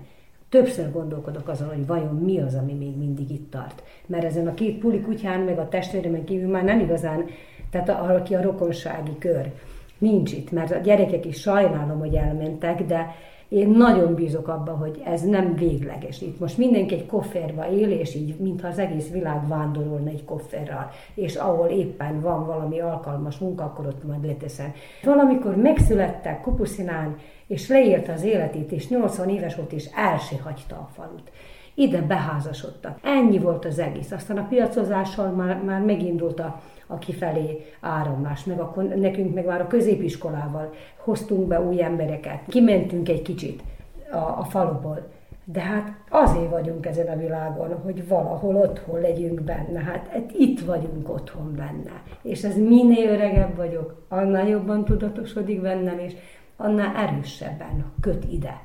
Többször gondolkodok azon, hogy vajon mi az, ami még mindig itt tart. Mert ezen a két puli kutyán, meg a testvéremen kívül már nem igazán, tehát a, aki a rokonsági kör nincs itt, mert a gyerekek is sajnálom, hogy elmentek, de én nagyon bízok abban, hogy ez nem végleges. Itt most mindenki egy kofferba él, és így, mintha az egész világ vándorolna egy kofferral, és ahol éppen van valami alkalmas munka, akkor ott majd leteszem. Valamikor megszülettek Kupuszinán, és leírta az életét, és 80 éves volt, és el se hagyta a falut. Ide beházasodtak. Ennyi volt az egész. Aztán a piacozással már, már megindult a a kifelé áramlás, meg akkor nekünk meg már a középiskolával hoztunk be új embereket, kimentünk egy kicsit a, a faluból. De hát azért vagyunk ezen a világon, hogy valahol otthon legyünk benne. Hát, hát itt vagyunk otthon benne. És ez minél öregebb vagyok, annál jobban tudatosodik bennem, és annál erősebben köt ide.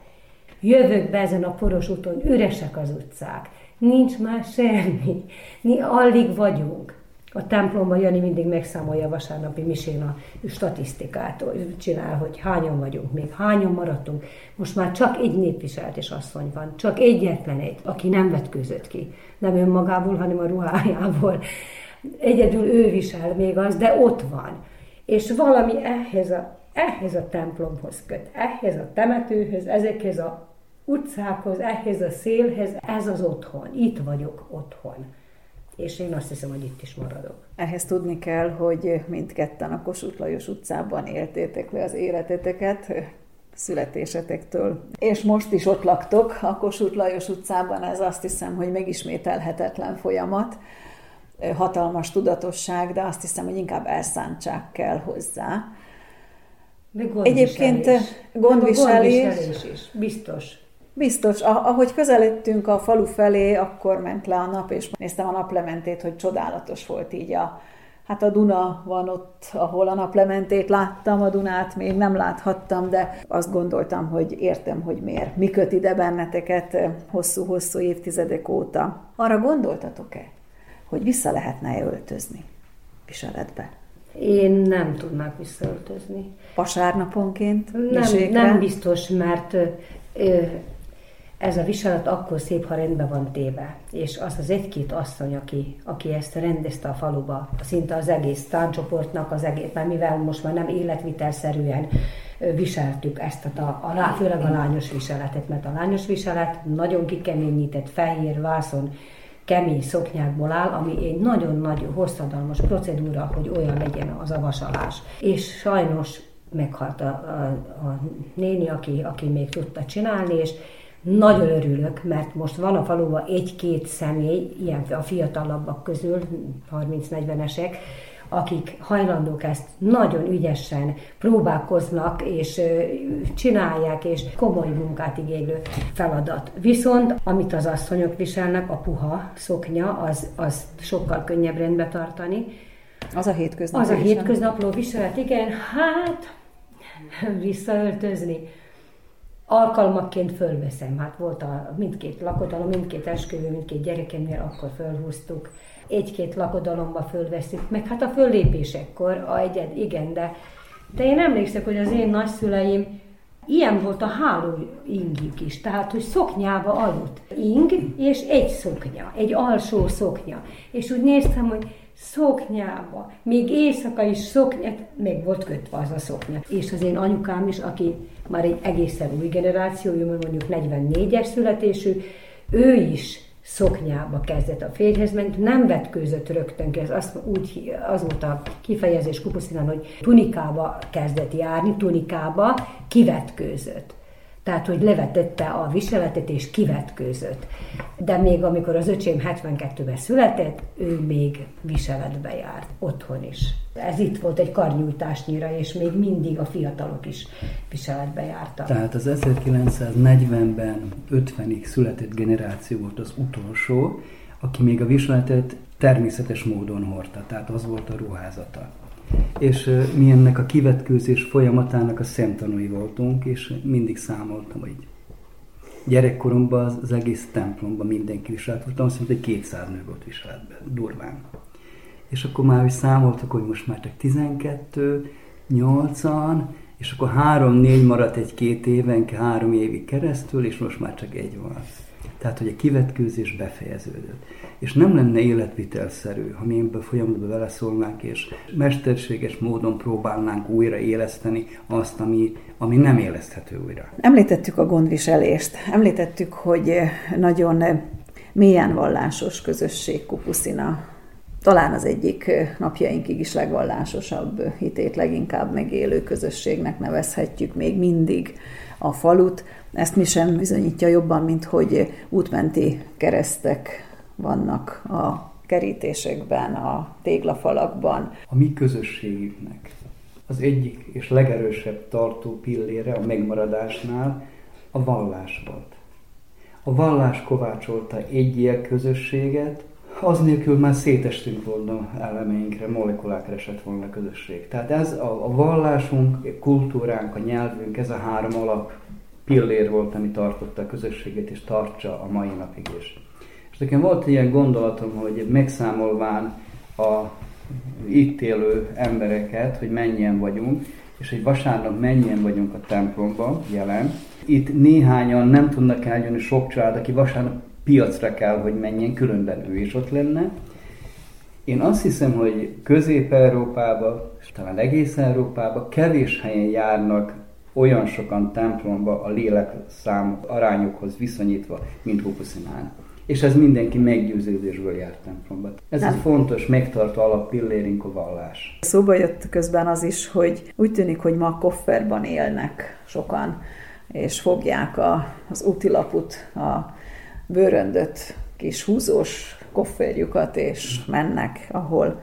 Jövök be ezen a poros úton, üresek az utcák, nincs már semmi, mi alig vagyunk. A templomban Jani mindig megszámolja a vasárnapi misén a statisztikát, csinál, hogy hányan vagyunk még, hányan maradtunk. Most már csak egy népviselt és asszony van, csak egyetlen egy, aki nem vetkőzött ki. Nem önmagából, hanem a ruhájából. Egyedül ő visel még az, de ott van. És valami ehhez a, ehhez a templomhoz köt, ehhez a temetőhöz, ezekhez a utcákhoz, ehhez a szélhez, ez az otthon. Itt vagyok otthon és én azt hiszem, hogy itt is maradok. Ehhez tudni kell, hogy mindketten a Kossuth Lajos utcában éltétek le az életeteket, születésetektől. És most is ott laktok a Kossuth Lajos utcában, ez azt hiszem, hogy megismételhetetlen folyamat, hatalmas tudatosság, de azt hiszem, hogy inkább elszántság kell hozzá. Meg gondviselés. Egyébként gondviselés, gondviselés is, biztos. Biztos, ahogy közeledtünk a falu felé, akkor ment le a nap, és néztem a naplementét, hogy csodálatos volt így a, Hát a Duna van ott, ahol a naplementét láttam, a Dunát még nem láthattam, de azt gondoltam, hogy értem, hogy miért. Mi köt ide benneteket hosszú-hosszú évtizedek óta. Arra gondoltatok-e, hogy vissza lehetne öltözni viseletbe? Én nem tudnák visszaöltözni. Vasárnaponként? Nem, nem biztos, mert ez a viselet akkor szép, ha rendben van téve. És az az egy-két asszony, aki, aki ezt rendezte a faluba, szinte az egész táncsoportnak, az egész, mert mivel most már nem életvitelszerűen viseltük ezt a, a, a, főleg a lányos viseletet, mert a lányos viselet nagyon kikeményített fehér vászon, kemény szoknyákból áll, ami egy nagyon-nagyon hosszadalmas procedúra, hogy olyan legyen az a vasalás. És sajnos meghalt a, a, a néni, aki, aki még tudta csinálni, és nagyon örülök, mert most van a faluban egy-két személy, ilyen a fiatalabbak közül, 30-40-esek, akik hajlandók ezt nagyon ügyesen próbálkoznak, és csinálják, és komoly munkát igénylő feladat. Viszont, amit az asszonyok viselnek, a puha szoknya, az, az sokkal könnyebb rendbe tartani. Az a hétköznap. Az a hétköznapló viselet, igen, hát visszaöltözni alkalmakként fölveszem. Hát volt a mindkét lakodalom, mindkét esküvő, mindkét gyerekemnél, akkor fölhúztuk. Egy-két lakodalomba fölveszünk, meg hát a föllépésekkor, a egyed, igen, de, de én emlékszek, hogy az én nagyszüleim Ilyen volt a háló ingjük is, tehát, hogy szoknyába aludt. Ing és egy szoknya, egy alsó szoknya. És úgy néztem, hogy szoknyába, még éjszaka is szoknyát, még volt kötve az a szoknya. És az én anyukám is, aki már egy egészen új generációjú, mondjuk 44-es születésű, ő is szoknyába kezdett a férjhez, ment, nem vetkőzött rögtön ki, ez azt, úgy, az volt a kifejezés kupuszinán, hogy tunikába kezdett járni, tunikába kivetkőzött. Tehát, hogy levetette a viseletet és kivetkőzött. De még amikor az öcsém 72-ben született, ő még viseletbe járt, otthon is. Ez itt volt egy karnyújtásnyira, és még mindig a fiatalok is viseletbe jártak. Tehát az 1940-ben 50-ig született generáció volt az utolsó, aki még a viseletet természetes módon hordta, tehát az volt a ruházata és mi ennek a kivetkőzés folyamatának a szemtanúi voltunk, és mindig számoltam, hogy gyerekkoromban az, egész templomban mindenki viselt, voltam, azt mondta, hogy 200 nő volt viseletben, durván. És akkor már is számoltak, hogy most már csak 12, 8-an, és akkor három-négy maradt egy-két éven, három évig keresztül, és most már csak egy van. Tehát, hogy a kivetkőzés befejeződött. És nem lenne életvitelszerű, ha mi ebben folyamatban beleszólnánk, és mesterséges módon próbálnánk újra éleszteni azt, ami, ami nem éleszthető újra. Említettük a gondviselést, említettük, hogy nagyon mélyen vallásos közösség Kupuszina. Talán az egyik napjainkig is legvallásosabb hitét leginkább megélő közösségnek nevezhetjük még mindig a falut. Ezt mi sem bizonyítja jobban, mint hogy útmenti keresztek vannak a kerítésekben, a téglafalakban. A mi közösségünknek az egyik és legerősebb tartó pillére a megmaradásnál a vallás volt. A vallás kovácsolta egy közösséget, az nélkül már szétestünk volna elemeinkre, molekulákra esett volna a közösség. Tehát ez a, a vallásunk, a kultúránk, a nyelvünk, ez a három alap pillér volt, ami tartotta a közösséget, és tartsa a mai napig is. És nekem volt ilyen gondolatom, hogy megszámolván a itt élő embereket, hogy mennyien vagyunk, és hogy vasárnap mennyien vagyunk a templomban jelen. Itt néhányan nem tudnak eljönni sok család, aki vasárnap piacra kell, hogy menjen, különben ő is ott lenne. Én azt hiszem, hogy Közép-Európában, és talán egész Európában kevés helyen járnak olyan sokan templomba a lélek szám arányokhoz viszonyítva, mint Hupuszinán. és ez mindenki meggyőződésből járt templomba. Ez Nem. egy fontos, megtartó alap pillérünk a vallás. Szóba jött közben az is, hogy úgy tűnik, hogy ma kofferban élnek sokan, és fogják a, az útilaput, a bőröndöt, kis húzós kofferjukat, és mennek, ahol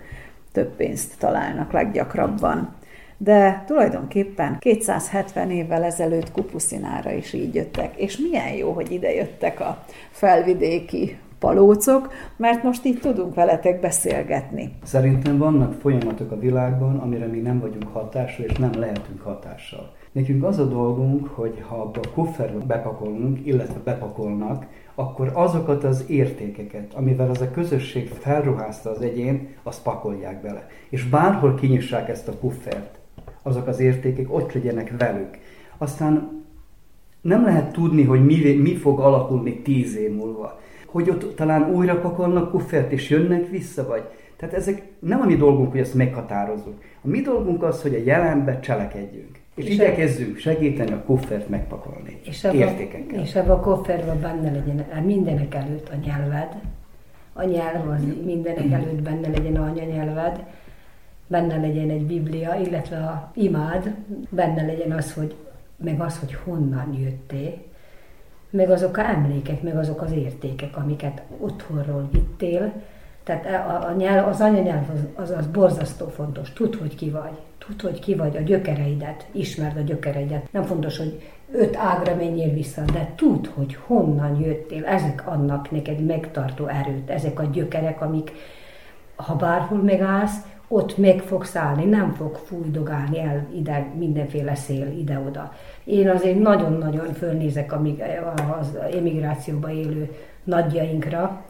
több pénzt találnak leggyakrabban. De tulajdonképpen 270 évvel ezelőtt Kupuszinára is így jöttek, és milyen jó, hogy ide jöttek a felvidéki palócok, mert most így tudunk veletek beszélgetni. Szerintem vannak folyamatok a világban, amire mi nem vagyunk hatással, és nem lehetünk hatással. Nekünk az a dolgunk, hogy ha a kufferbe bepakolunk, illetve bepakolnak, akkor azokat az értékeket, amivel az a közösség felruházta az egyén, azt pakolják bele. És bárhol kinyissák ezt a kuffert, azok az értékek ott legyenek velük. Aztán nem lehet tudni, hogy mi, mi fog alakulni tíz év múlva. Hogy ott talán újra pakolnak kuffert, és jönnek vissza, vagy... Tehát ezek nem a mi dolgunk, hogy ezt meghatározzuk. A mi dolgunk az, hogy a jelenbe cselekedjünk. És, És igyekezzünk segíteni a kuffert megpakolni. És ebbe, értékekkel. és ebbe a kofferben benne legyen mindenek előtt a nyelved, a nyelv az mindenek előtt benne legyen a anyanyelved, benne legyen egy biblia, illetve a imád, benne legyen az, hogy meg az, hogy honnan jöttél, meg azok a emlékek, meg azok az értékek, amiket otthonról vittél. Tehát a, a nyelv, az anyanyelv az, az, az borzasztó fontos. Tudd, hogy ki vagy. Tudd, hogy ki vagy, a gyökereidet, ismerd a gyökereidet. Nem fontos, hogy öt ágra menjél vissza, de tudd, hogy honnan jöttél. Ezek annak neked megtartó erőt, ezek a gyökerek, amik, ha bárhol megállsz, ott meg fogsz állni, nem fog fújdogálni el ide mindenféle szél ide-oda. Én azért nagyon-nagyon fölnézek az emigrációba élő nagyjainkra,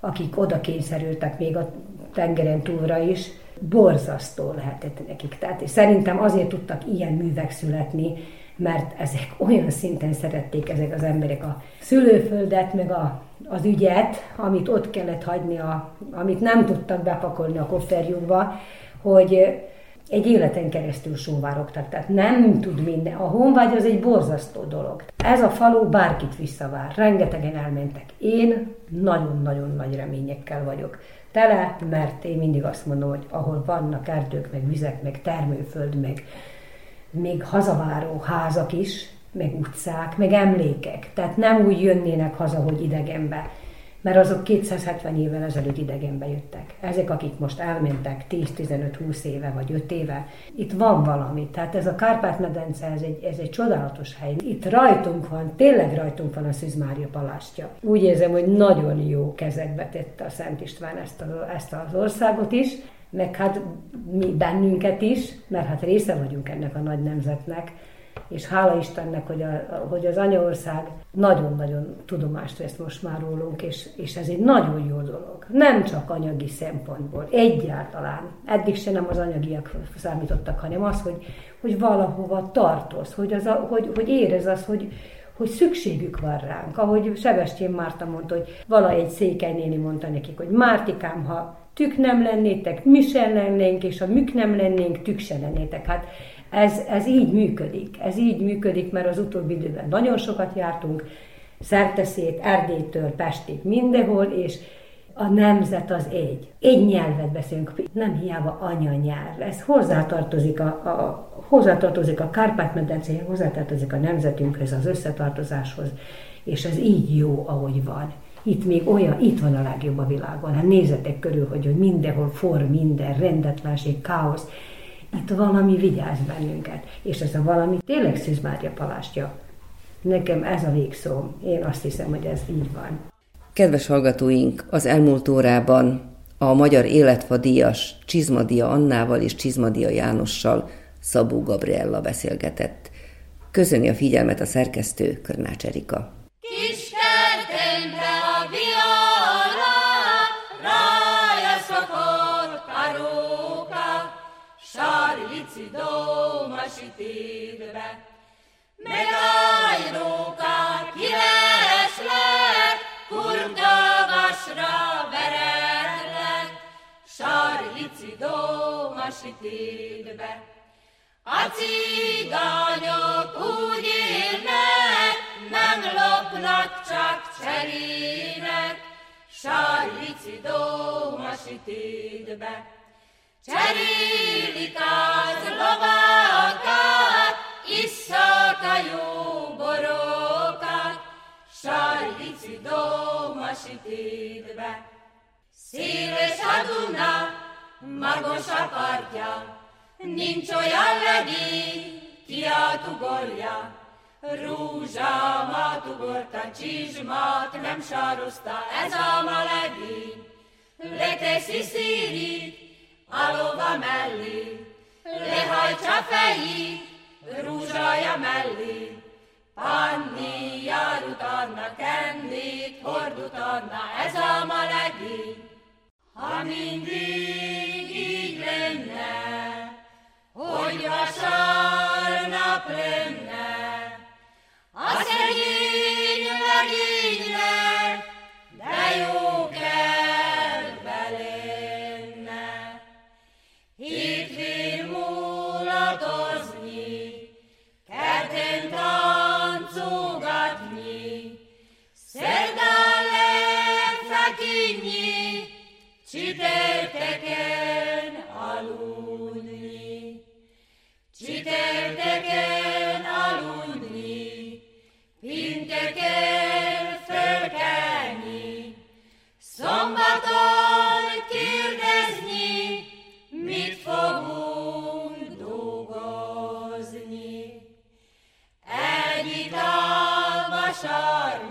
akik oda kényszerültek még a tengeren túlra is, borzasztó lehetett nekik. Tehát és szerintem azért tudtak ilyen művek születni, mert ezek olyan szinten szerették ezek az emberek a szülőföldet, meg a, az ügyet, amit ott kellett hagyni, a, amit nem tudtak bepakolni a kofferjukba, hogy egy életen keresztül sóvárogtak. Tehát nem tud minden. A honvágy az egy borzasztó dolog. Ez a falu bárkit visszavár. Rengetegen elmentek. Én nagyon-nagyon nagy reményekkel vagyok tele, mert én mindig azt mondom, hogy ahol vannak erdők, meg vizek, meg termőföld, meg még hazaváró házak is, meg utcák, meg emlékek. Tehát nem úgy jönnének haza, hogy idegenbe, mert azok 270 évvel ezelőtt idegenbe jöttek. Ezek, akik most elmentek 10-15-20 éve vagy 5 éve, itt van valami. Tehát ez a Kárpát-medence, ez egy, ez egy csodálatos hely. Itt rajtunk van, tényleg rajtunk van a Szűz Mária palástja. Úgy érzem, hogy nagyon jó kezekbe tette a Szent István ezt, a, ezt az országot is, meg hát mi bennünket is, mert hát része vagyunk ennek a nagy nemzetnek, és hála Istennek, hogy, a, hogy az anyaország nagyon-nagyon tudomást vesz most már rólunk, és, és ez egy nagyon jó dolog. Nem csak anyagi szempontból, egyáltalán. Eddig se nem az anyagiak számítottak, hanem az, hogy, hogy valahova tartoz, hogy, az a, hogy, hogy érez az, hogy, hogy szükségük van ránk. Ahogy Sebestyén Márta mondta, hogy vala egy székely néni mondta nekik, hogy Mártikám, ha tük nem lennétek, mi sem lennénk, és ha mük nem lennénk, tük se lennétek. Hát ez, ez így működik. Ez így működik, mert az utóbbi időben nagyon sokat jártunk, szerteszét, Erdélytől Pestig, mindenhol, és a nemzet az egy. Egy nyelvet beszélünk, nem hiába anyanyelv. Ez hozzátartozik a, a, hozzátartozik a Kárpát-medencéhez, hozzátartozik a nemzetünkhöz, az összetartozáshoz, és ez így jó, ahogy van. Itt még olyan, itt van a legjobb a világon. Hát nézzetek körül, hogy, hogy mindenhol for minden, rendetlenség, káosz. Itt valami vigyáz bennünket. És ez a valami tényleg Szűz Mária palástja. Nekem ez a végszó. Én azt hiszem, hogy ez így van. Kedves hallgatóink, az elmúlt órában a Magyar Életfa díjas Csizmadia Annával és Csizmadia Jánossal Szabó Gabriella beszélgetett. Köszöni a figyelmet a szerkesztő Körnács Erika. Kis dómasítidbe. Megállóka kileslek, kurdagasra veretlek, sarlici dómasítidbe. A cigányok úgy élnek, nem lopnak, csak cserének, Sarlici dómasítidbe. Cserélik az lovakat, isszak a jó borokat, Sarlici dómasítidbe. Széles a Duna, magos a partja, nincs olyan legény, ki átugorja. Rúzsámat ugorta, csizsmat nem sarozta, ez a malegény. Leteszi szírit a lova mellé, lehajtsa fejét, rúzsája mellé. Panni jár utána, kendét hord utána, ez a malegény. Ha mindig így lenne, hogy vasárnap lenne, a szegény legénynek, Csütörtökön aludni, pinteken fölkelni, szombaton kérdezni, mit fogunk dolgozni. Egy itt a vasár,